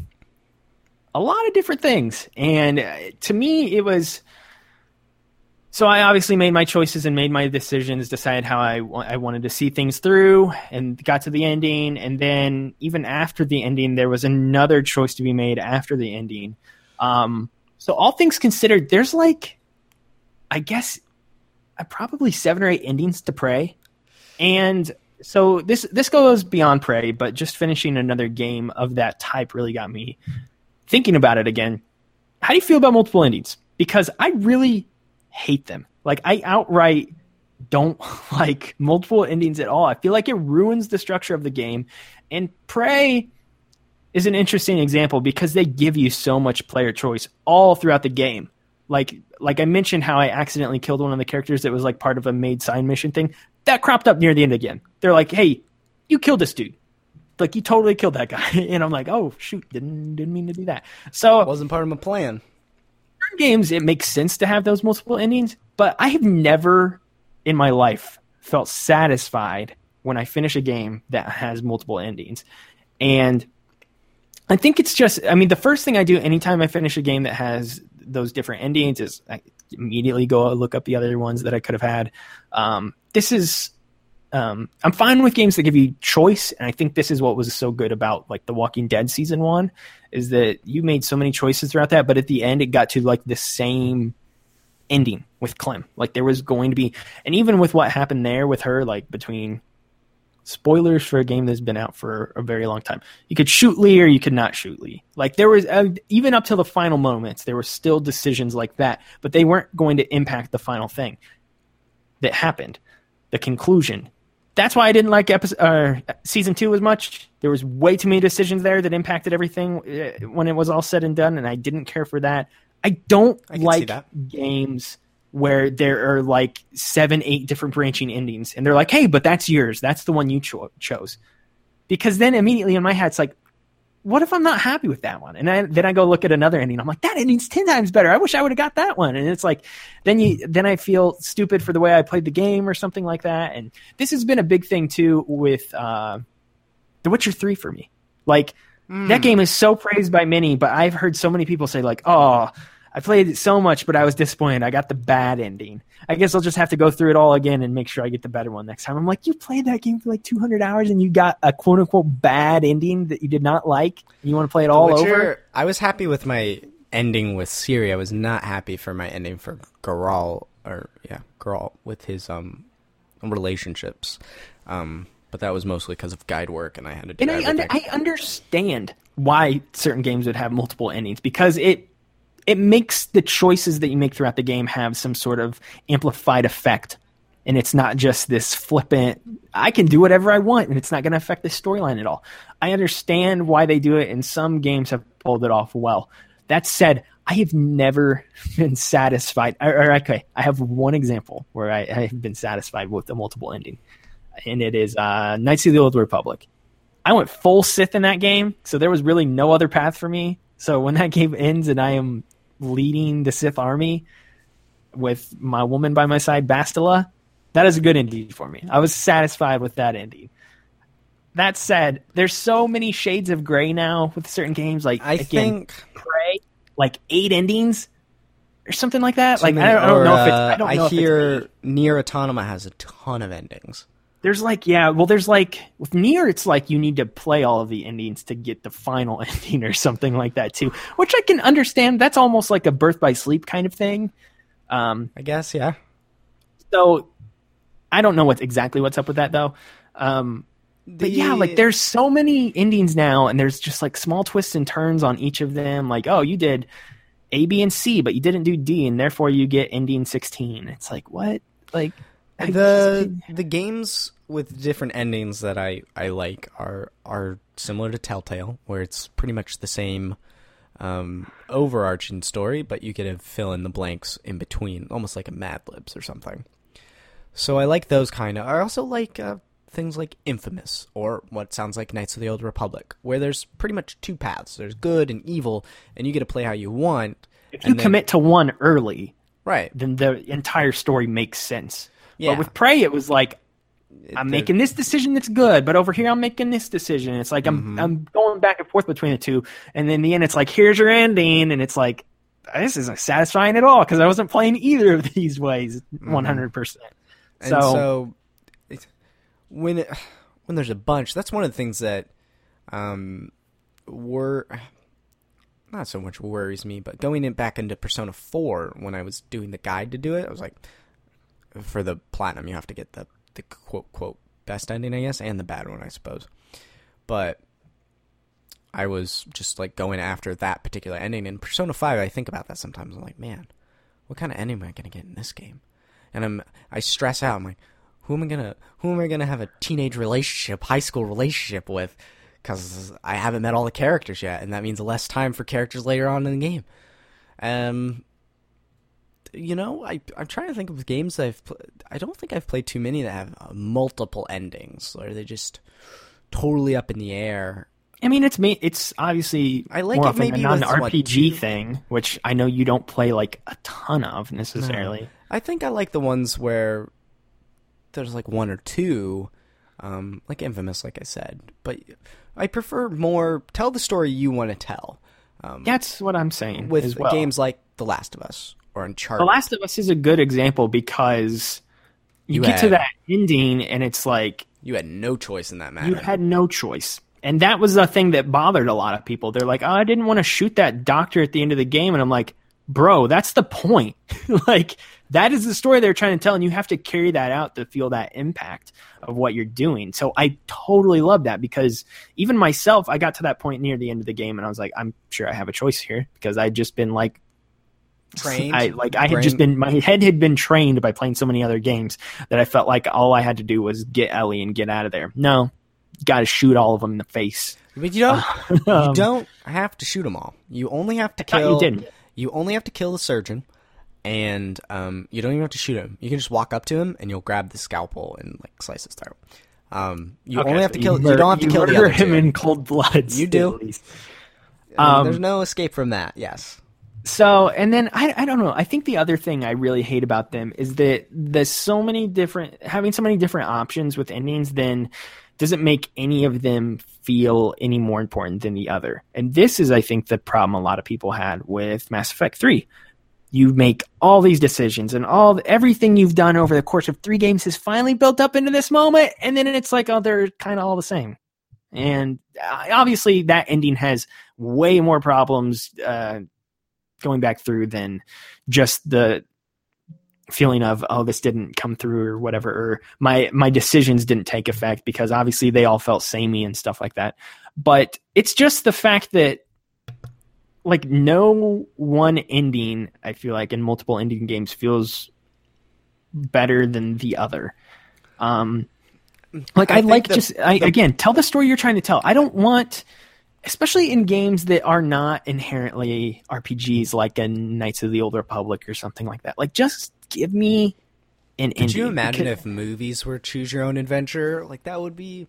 a lot of different things. And uh, to me, it was. So I obviously made my choices and made my decisions, decided how I, I wanted to see things through, and got to the ending. And then even after the ending, there was another choice to be made after the ending. Um, so all things considered, there's like, I guess, uh, probably seven or eight endings to Prey, and so this this goes beyond Prey, but just finishing another game of that type really got me thinking about it again. How do you feel about multiple endings? Because I really hate them. Like I outright don't like multiple endings at all. I feel like it ruins the structure of the game. And Prey is an interesting example because they give you so much player choice all throughout the game. Like like I mentioned how I accidentally killed one of the characters that was like part of a made sign mission thing. That cropped up near the end again. They're like, "Hey, you killed this dude." Like you totally killed that guy. And I'm like, "Oh, shoot, didn't didn't mean to do that." So, It wasn't part of my plan. games it makes sense to have those multiple endings, but I have never in my life felt satisfied when I finish a game that has multiple endings. And I think it's just I mean the first thing I do anytime I finish a game that has those different endings is I immediately go look up the other ones that I could have had. Um, this is um, I'm fine with games that give you choice, and I think this is what was so good about like The Walking Dead season one is that you made so many choices throughout that, but at the end it got to like the same ending with Clem. Like there was going to be, and even with what happened there with her, like between spoilers for a game that's been out for a very long time, you could shoot Lee or you could not shoot Lee. Like there was uh, even up till the final moments, there were still decisions like that, but they weren't going to impact the final thing that happened, the conclusion. That's why I didn't like episode uh, season two as much. There was way too many decisions there that impacted everything uh, when it was all said and done, and I didn't care for that. I don't I like games where there are like seven, eight different branching endings, and they're like, "Hey, but that's yours. That's the one you cho- chose." Because then immediately in my head, it's like, "What if I'm not happy with that one?" And I, then I go look at another ending. I'm like, "That ending's ten times better. I wish I would have got that one." And it's like, then you, then I feel stupid for the way I played the game or something like that. And this has been a big thing too with uh, The Witcher Three for me. Like that game is so praised by many, but I've heard so many people say like, "Oh, I played it so much, but I was disappointed. I got the bad ending. I guess I'll just have to go through it all again and make sure I get the better one next time." I'm like, "You played that game for like 200 hours and you got a quote unquote bad ending that you did not like. And you want to play it all Witcher, over?" I was happy with my ending with Ciri. I was not happy for my ending for Geralt or yeah, Geralt with his um relationships. Um, but that was mostly because of guide work, and I had to do And I, under, I understand why certain games would have multiple endings because it it makes the choices that you make throughout the game have some sort of amplified effect, and it's not just this flippant. I can do whatever I want, and it's not going to affect the storyline at all. I understand why they do it, and some games have pulled it off well. That said, I have never been satisfied. Or, or okay, I have one example where I, I have been satisfied with the multiple ending, and it is uh, Knights of the Old Republic. I went full Sith in that game, so there was really no other path for me. So when that game ends and I am leading the Sith army with my woman by my side, Bastila, that is a good ending for me. I was satisfied with that ending. That said, there's so many shades of gray now with certain games. Like I again, think Prey, like eight endings or something like that. Like many- I don't, I don't know if it's. uh, I don't know if it's hear. NieR Automata has a ton of endings. There's like yeah, well, there's like with NieR it's like you need to play all of the endings to get the final ending or something like that too, which I can understand. That's almost like a birth by sleep kind of thing. Um, I guess, yeah. so I don't know what's exactly what's up with that though. Um, but yeah, like there's so many endings now, and there's just like small twists and turns on each of them. Like, oh, you did A, B, and C, but you didn't do D, and therefore you get ending 16. It's like what? Like the the games with different endings that I, I like are are similar to Telltale, where it's pretty much the same um, overarching story, but you get to fill in the blanks in between, almost like a Mad Libs or something. So I like those kind of. I also like uh, things like Infamous or what sounds like Knights of the Old Republic, where there's pretty much two paths. There's good and evil, and you get to play how you want. if you then- commit to one early, Right. then the entire story makes sense. Yeah. But with Prey, it was like I'm making this decision that's good, but over here I'm making this decision. It's like I'm Mm-hmm. I'm going back and forth between the two, and then in the end it's like here's your ending, and it's like this isn't satisfying at all because I wasn't playing either of these ways 100. percent And So, so, it, when it, when there's a bunch, that's one of the things that um were not so much worries me, but going in back into Persona 4 when I was doing the guide to do it, I was like for the platinum you have to get the the quote quote best ending, I guess, and the bad one, I suppose. But I was just like going after that particular ending in Persona 5. I think about that sometimes. I'm like, man, what kind of ending am I to get in this game? And I'm I stress out. I'm like, who am I gonna who am I gonna have a teenage relationship, high school relationship with? Because I haven't met all the characters yet, and that means less time for characters later on in the game. Um, you know, I I'm trying to think of games I've pl- I don't think I've played too many that have uh, multiple endings, or they just totally up in the air. I mean, it's me. It's obviously I like more it maybe not an RPG two- thing, which I know you don't play like a ton of necessarily. I think I like the ones where there's like one or two, um, like Infamous, like I said. But I prefer more tell the story you want to tell. Um, That's what I'm saying. with well. games like The Last of Us or The Last of Us is a good example because you, You get to that ending and it's like you had no choice in that matter. you had no choice. And that was the thing that bothered a lot of people. They're like, "Oh, I didn't want to shoot that doctor at the end of the game." And I'm like, "Bro, that's the point. like that is the story they're trying to tell and you have to carry that out to feel that impact of what you're doing." So I totally love that because even myself, I got to that point near the end of the game and I was like, "I'm sure I have a choice here because I'd just been like Trained. I like I had just been my head had been trained by playing so many other games that I felt like all I had to do was get Ellie and get out of there. No, got to shoot all of them in the face. but you don't. Um, you don't have to shoot them all. You only have to thought you kill. didn't. you only have to kill the surgeon, and um, you don't even have to shoot him. You can just walk up to him and you'll grab the scalpel and like slice his throat. Um, you Okay, only have so to kill. You, mur- don't have to kill the other him two. in cold blood. You do. at least. Um, um, There's no escape from that. Yes. So, and then I, I don't know. I think the other thing I really hate about them is that there's so many different, having so many different options with endings, then doesn't make any of them feel any more important than the other. And this is, I think, the problem a lot of people had with Mass Effect 3. You make all these decisions, and all everything you've done over the course of three games has finally built up into this moment, and then it's like, oh, they're kind of all the same. And uh, obviously, that ending has way more problems uh, going back through than just the feeling of oh this didn't come through or whatever or my my decisions didn't take effect because obviously they all felt samey and stuff like that. But it's just the fact that like no one ending i feel like in multiple ending games feels better than the other. Um like I i, like the- just I, again tell the story you're trying to tell. I don't want especially in games that are not inherently RPGs like a Knights of the Old Republic or something like that. Like just give me an. Could you imagine because- if movies were choose your own adventure? Like that would be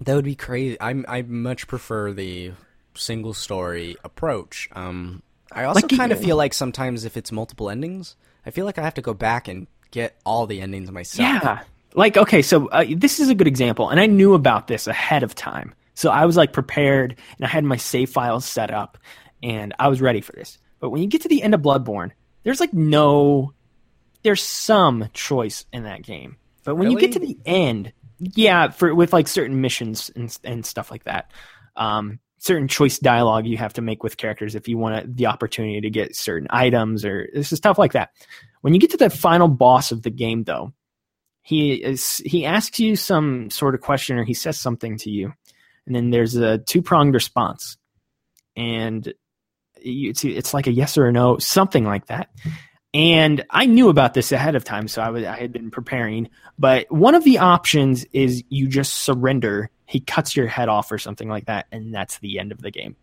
that would be crazy. I'm I much prefer the single story approach. Um I also Like, kind of feel like sometimes if it's multiple endings, I feel like I have to go back and get all the endings myself. Yeah. Like, okay, so uh, this is a good example, and I knew about this ahead of time. So I was like prepared, and I had my save files set up, and I was ready for this. But when you get to the end of Bloodborne, there's like no, there's some choice in that game. But when you get to the end, yeah, for with like certain missions and and stuff like that, um, certain choice dialogue you have to make with characters if you want the opportunity to get certain items or this is stuff like that. When you get to the final boss of the game, though, he is he asks you some sort of question or he says something to you, and then there's a two pronged response, and it's it's like a yes or a no, something like that. And I knew about this ahead of time, so I was I had been preparing. But one of the options is you just surrender. He cuts your head off or something like that, and that's the end of the game.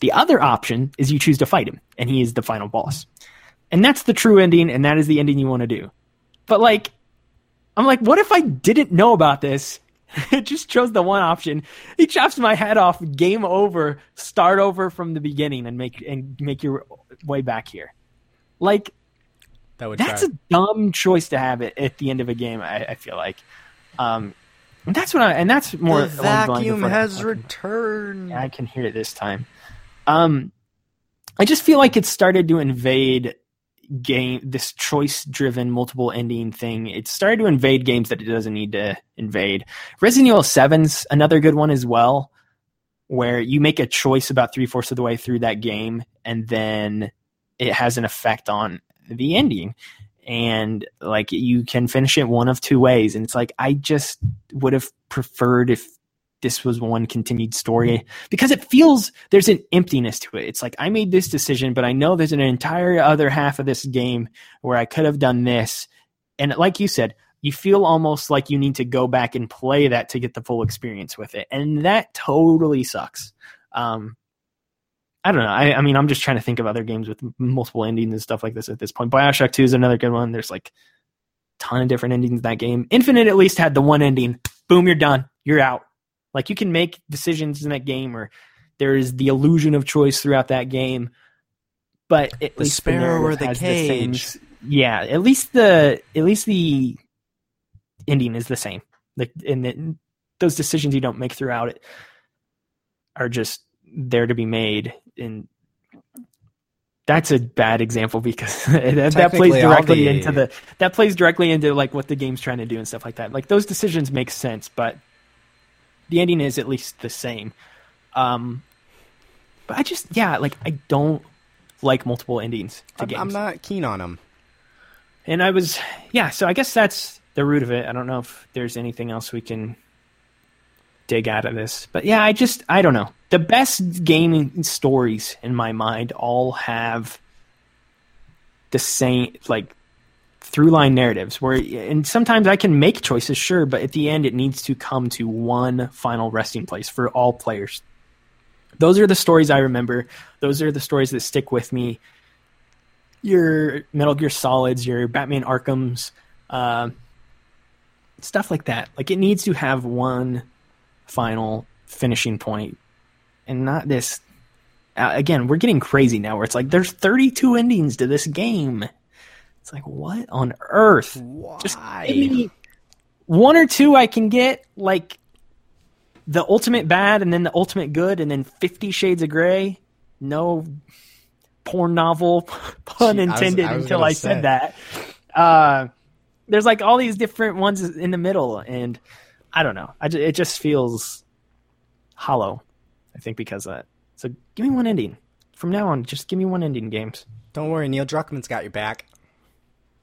The other option is you choose to fight him, and he is the final boss. And that's the true ending, and that is the ending you want to do. But like, I'm like, what if I didn't know about this? just chose the one option. He chops my head off. Game over. Start over from the beginning and make and make your way back here. Like That would that's try. a dumb choice to have it at the end of a game. I, I feel like, um, and that's what I and that's more the along the lines of vacuum what I'm has returned. Yeah, I can hear it this time. Um, I just feel like it started to invade game this choice driven multiple ending thing. It started to invade games that it doesn't need to invade. Resident Evil 7's another good one as well, where you make a choice about three fourths of the way through that game, and then it has an effect on the ending. And like you can finish it one of two ways. And it's like I just would have preferred if this was one continued story because it feels there's an emptiness to it. It's like I made this decision, but I know there's an entire other half of this game where I could have done this. And like you said, you feel almost like you need to go back and play that to get the full experience with it. And that totally sucks. Um, I don't know. I, I mean, I'm just trying to think of other games with multiple endings and stuff like this at this point. Bioshock 2 is another good one. There's like a ton of different endings in that game. Infinite at least had the one ending. Boom, you're done. You're out. Like you can make decisions in that game, or there is the illusion of choice throughout that game. But at The least sparrow or the has same- cage. yeah, at least the at least the ending is the same. Like, and the, those decisions you don't make throughout it are just there to be made. And that's a bad example because that, that plays directly the- into the that plays directly into like what the game's trying to do and stuff like that. Like those decisions make sense, but the ending is at least the same. Um, but I just yeah, like I don't like multiple endings to I'm, games. I'm not keen on them. And I was, yeah, so I guess that's the root of it. I don't know if there's anything else we can dig out of this. But yeah, I just, I don't know. The best gaming stories in my mind all have the same, like, through line narratives where, and sometimes I can make choices, sure, but at the end it needs to come to one final resting place for all players. Those are the stories I remember. Those are the stories that stick with me your Metal Gear Solids, your Batman Arkham's, uh, stuff like that. Like it needs to have one final finishing point, and not this. Uh, again, we're getting crazy now. Where it's like there's 32 endings to this game. It's like what on earth? Why? Just give me one or two I can get like the ultimate bad and then the ultimate good and then 50 shades of gray. No porn novel pun Gee, I was- intended I was until I say. said that. Uh there's like all these different ones in the middle and I don't know. I ju- it just feels hollow. I think because of that. So give me one ending. From now on, just give me one ending games. Don't worry, Neil Druckmann's got your back.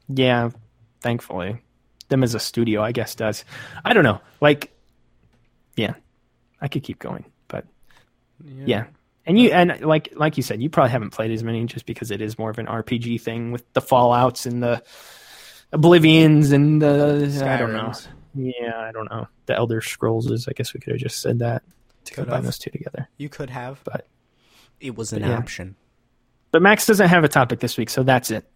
Yeah, thankfully. Them as a studio, I guess, does. I don't know. Like, yeah, I could keep going, but yeah. yeah. And you and like like you said, you probably haven't played as many just because it is more of an RPG thing with the Fallout's and the Oblivions and the I don't know. Yeah, I don't know. The Elder Scrolls is. I guess we could have just said that to Could combine have. those two together. You could have, But it was an yeah. option. But Max doesn't have a topic this week, so that's it.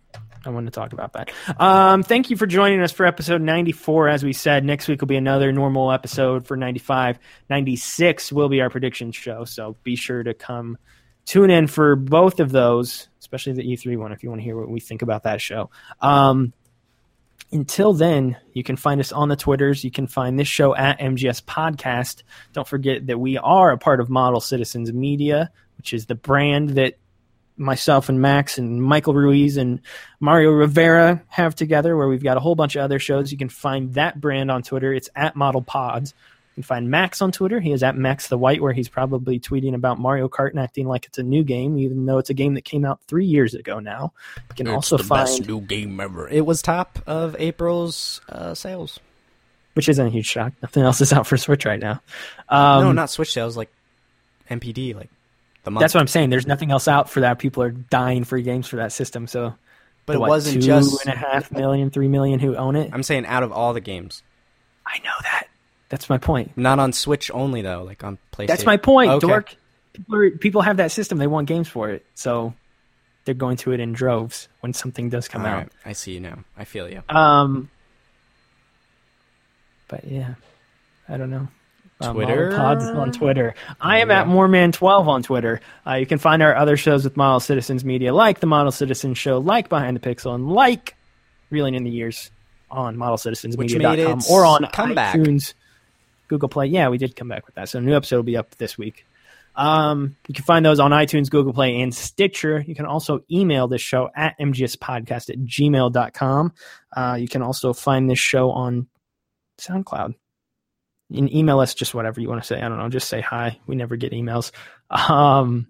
I wanted to talk about that. Um, thank you for joining us for episode 94. As we said, next week will be another normal episode for 95. 96 will be our prediction show, so be sure to come tune in for both of those, especially the E3 one, if you want to hear what we think about that show. Um, until then, you can find us on the Twitters. You can find this show at MGS Podcast. Don't forget that we are a part of Model Citizens Media, which is the brand that myself and Max and Michael Ruiz and Mario Rivera have together, where we've got a whole bunch of other shows. You can find that brand on Twitter. It's at Model Pods. You can find Max on Twitter. He is at Max the White, where he's probably tweeting about Mario Kart and acting like it's a new game, even though it's a game that came out three years ago now. You can also find, new game ever. It was top of April's uh, sales. which isn't a huge shock. Nothing else is out for Switch right now. Um, no, not Switch sales, like NPD, like. That's what I'm saying. There's nothing else out for that. People are dying for games for that system. So, but the, it what, wasn't two just. and a half million, three million who own it. I'm saying out of all the games, I know that. That's my point. not on Switch only though, like on PlayStation. That's my point, Okay. dork. People, are, people have that system. They want games for it, so they're going to it in droves when something does come All out. right, I see you now. I feel you. Um, but yeah, I don't know. Twitter? Pods on Twitter. I am at Yeah. Moreman12 on Twitter. Uh, you can find our other shows with Model Citizens Media, like the Model Citizen Show, like Behind the Pixel, and like Reeling in the Years on modelcitizensmedia.com or on comeback. iTunes, Google Play. Yeah, we did come back with that. So a new episode will be up this week. Um, you can find those on iTunes, Google Play, and Stitcher. You can also email this show at mgspodcast at gmail.com. Uh, you can also find this show on SoundCloud. Can email us just whatever you want to say. I don't know. Just say hi. We never get emails. Um,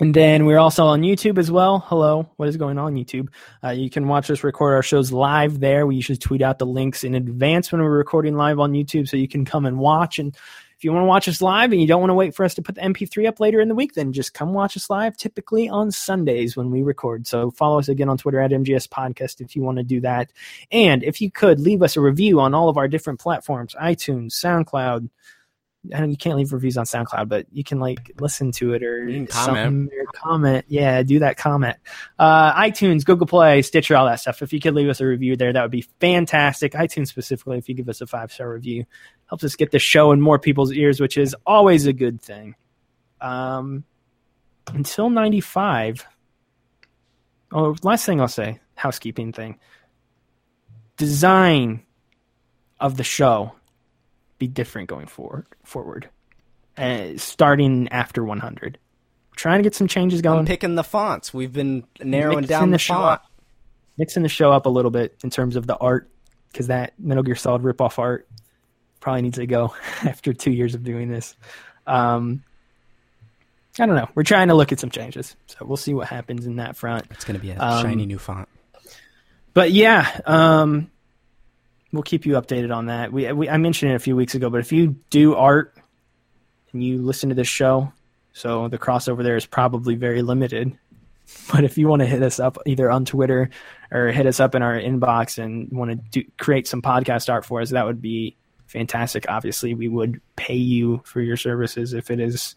and then we're also on YouTube as well. Hello, what is going on YouTube? Uh, you can watch us record our shows live there. We usually tweet out the links in advance when we're recording live on YouTube, so you can come and watch. And if you want to watch us live and you don't want to wait for us to put the MP3 up later in the week, then just come watch us live. Typically on Sundays when we record. So follow us again on Twitter at MGS Podcast if you want to do that. And if you could leave us a review on all of our different platforms, iTunes, SoundCloud. I know you can't leave reviews on SoundCloud, but you can like listen to it or You comment. or comment. Yeah, do that comment. Uh, iTunes, Google Play, Stitcher, all that stuff. If you could leave us a review there, that would be fantastic. iTunes specifically, if you give us a five star review, helps us get the show in more people's ears, which is always a good thing. Um, until ninety five. Oh, last thing I'll say, housekeeping thing. Design of the show be different going forward. Forward, uh, starting after one hundred. Trying to get some changes going I'm picking the fonts. We've been narrowing mixing down the, show font. up, mixing the show up a little bit in terms of the art because that Metal Gear Solid ripoff art probably needs to go after two years of doing this. Um, I don't know. We're trying to look at some changes, so we'll see what happens in that front. It's going to be a Um, shiny new font. But yeah, um, we'll keep you updated on that. We, we I mentioned it a few weeks ago, but if you do art and you listen to this show, so the crossover there is probably very limited. But if you want to hit us up either on Twitter or hit us up in our inbox and want to do, create some podcast art for us, that would be fantastic. Obviously, we would pay you for your services if it is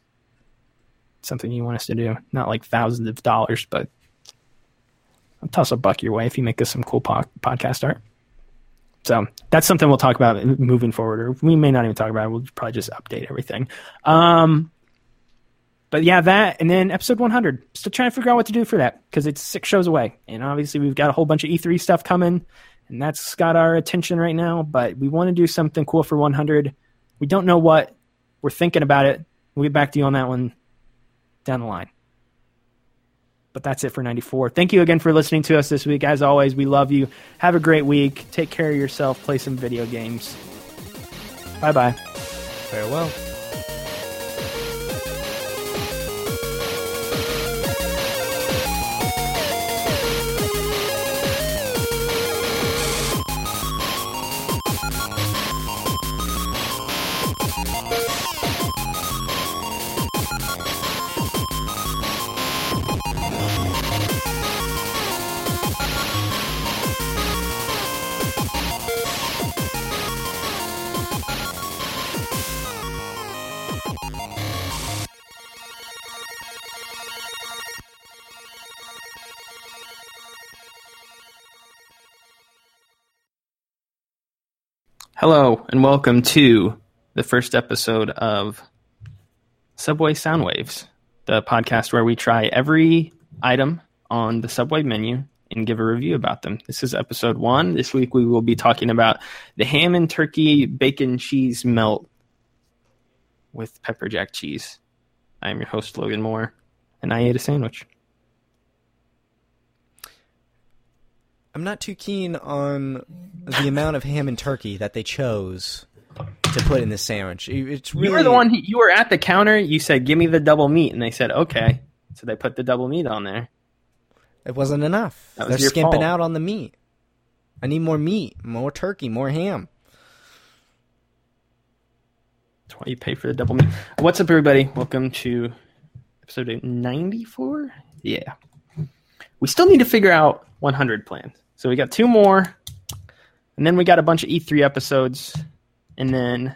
something you want us to do. Not like thousands of dollars, but I'll toss a buck your way if you make us some cool po- podcast art. So that's something we'll talk about moving forward, or we may not even talk about it. We'll probably just update everything. Um, but yeah, that and then episode 100. Still trying to figure out what to do for that because it's six shows away, and obviously we've got a whole bunch of E3 stuff coming, and that's got our attention right now. But we want to do something cool for 100. We don't know what. We're thinking about it. We'll get back to you on that one down the line. But that's it for 94. Thank you again for listening to us this week. As always, we love you. Have a great week. Take care of yourself. Play some video games. Bye bye. Farewell. Hello, and welcome to the first episode of Subway Soundwaves, the podcast where we try every item on the Subway menu and give a review about them. This is episode one. This week we will be talking about the ham and turkey bacon cheese melt with pepper jack cheese. I am your host, Logan Moore, and I ate a sandwich. I'm not too keen on the amount of ham and turkey that they chose to put in this sandwich. It's really You were the one. Who, you were at the counter. You said, "Give me the double meat," and they said, "Okay." So they put the double meat on there. It wasn't enough. Was They're skimping fault. out on the meat. I need more meat, more turkey, more ham. That's why you pay for the double meat. What's up, everybody? Welcome to episode 94. Yeah. We still need to figure out 100 plans. So we got two more, and then we got a bunch of E3 episodes, and then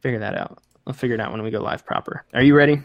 figure that out. I'll figure it out when we go live proper. Are you ready?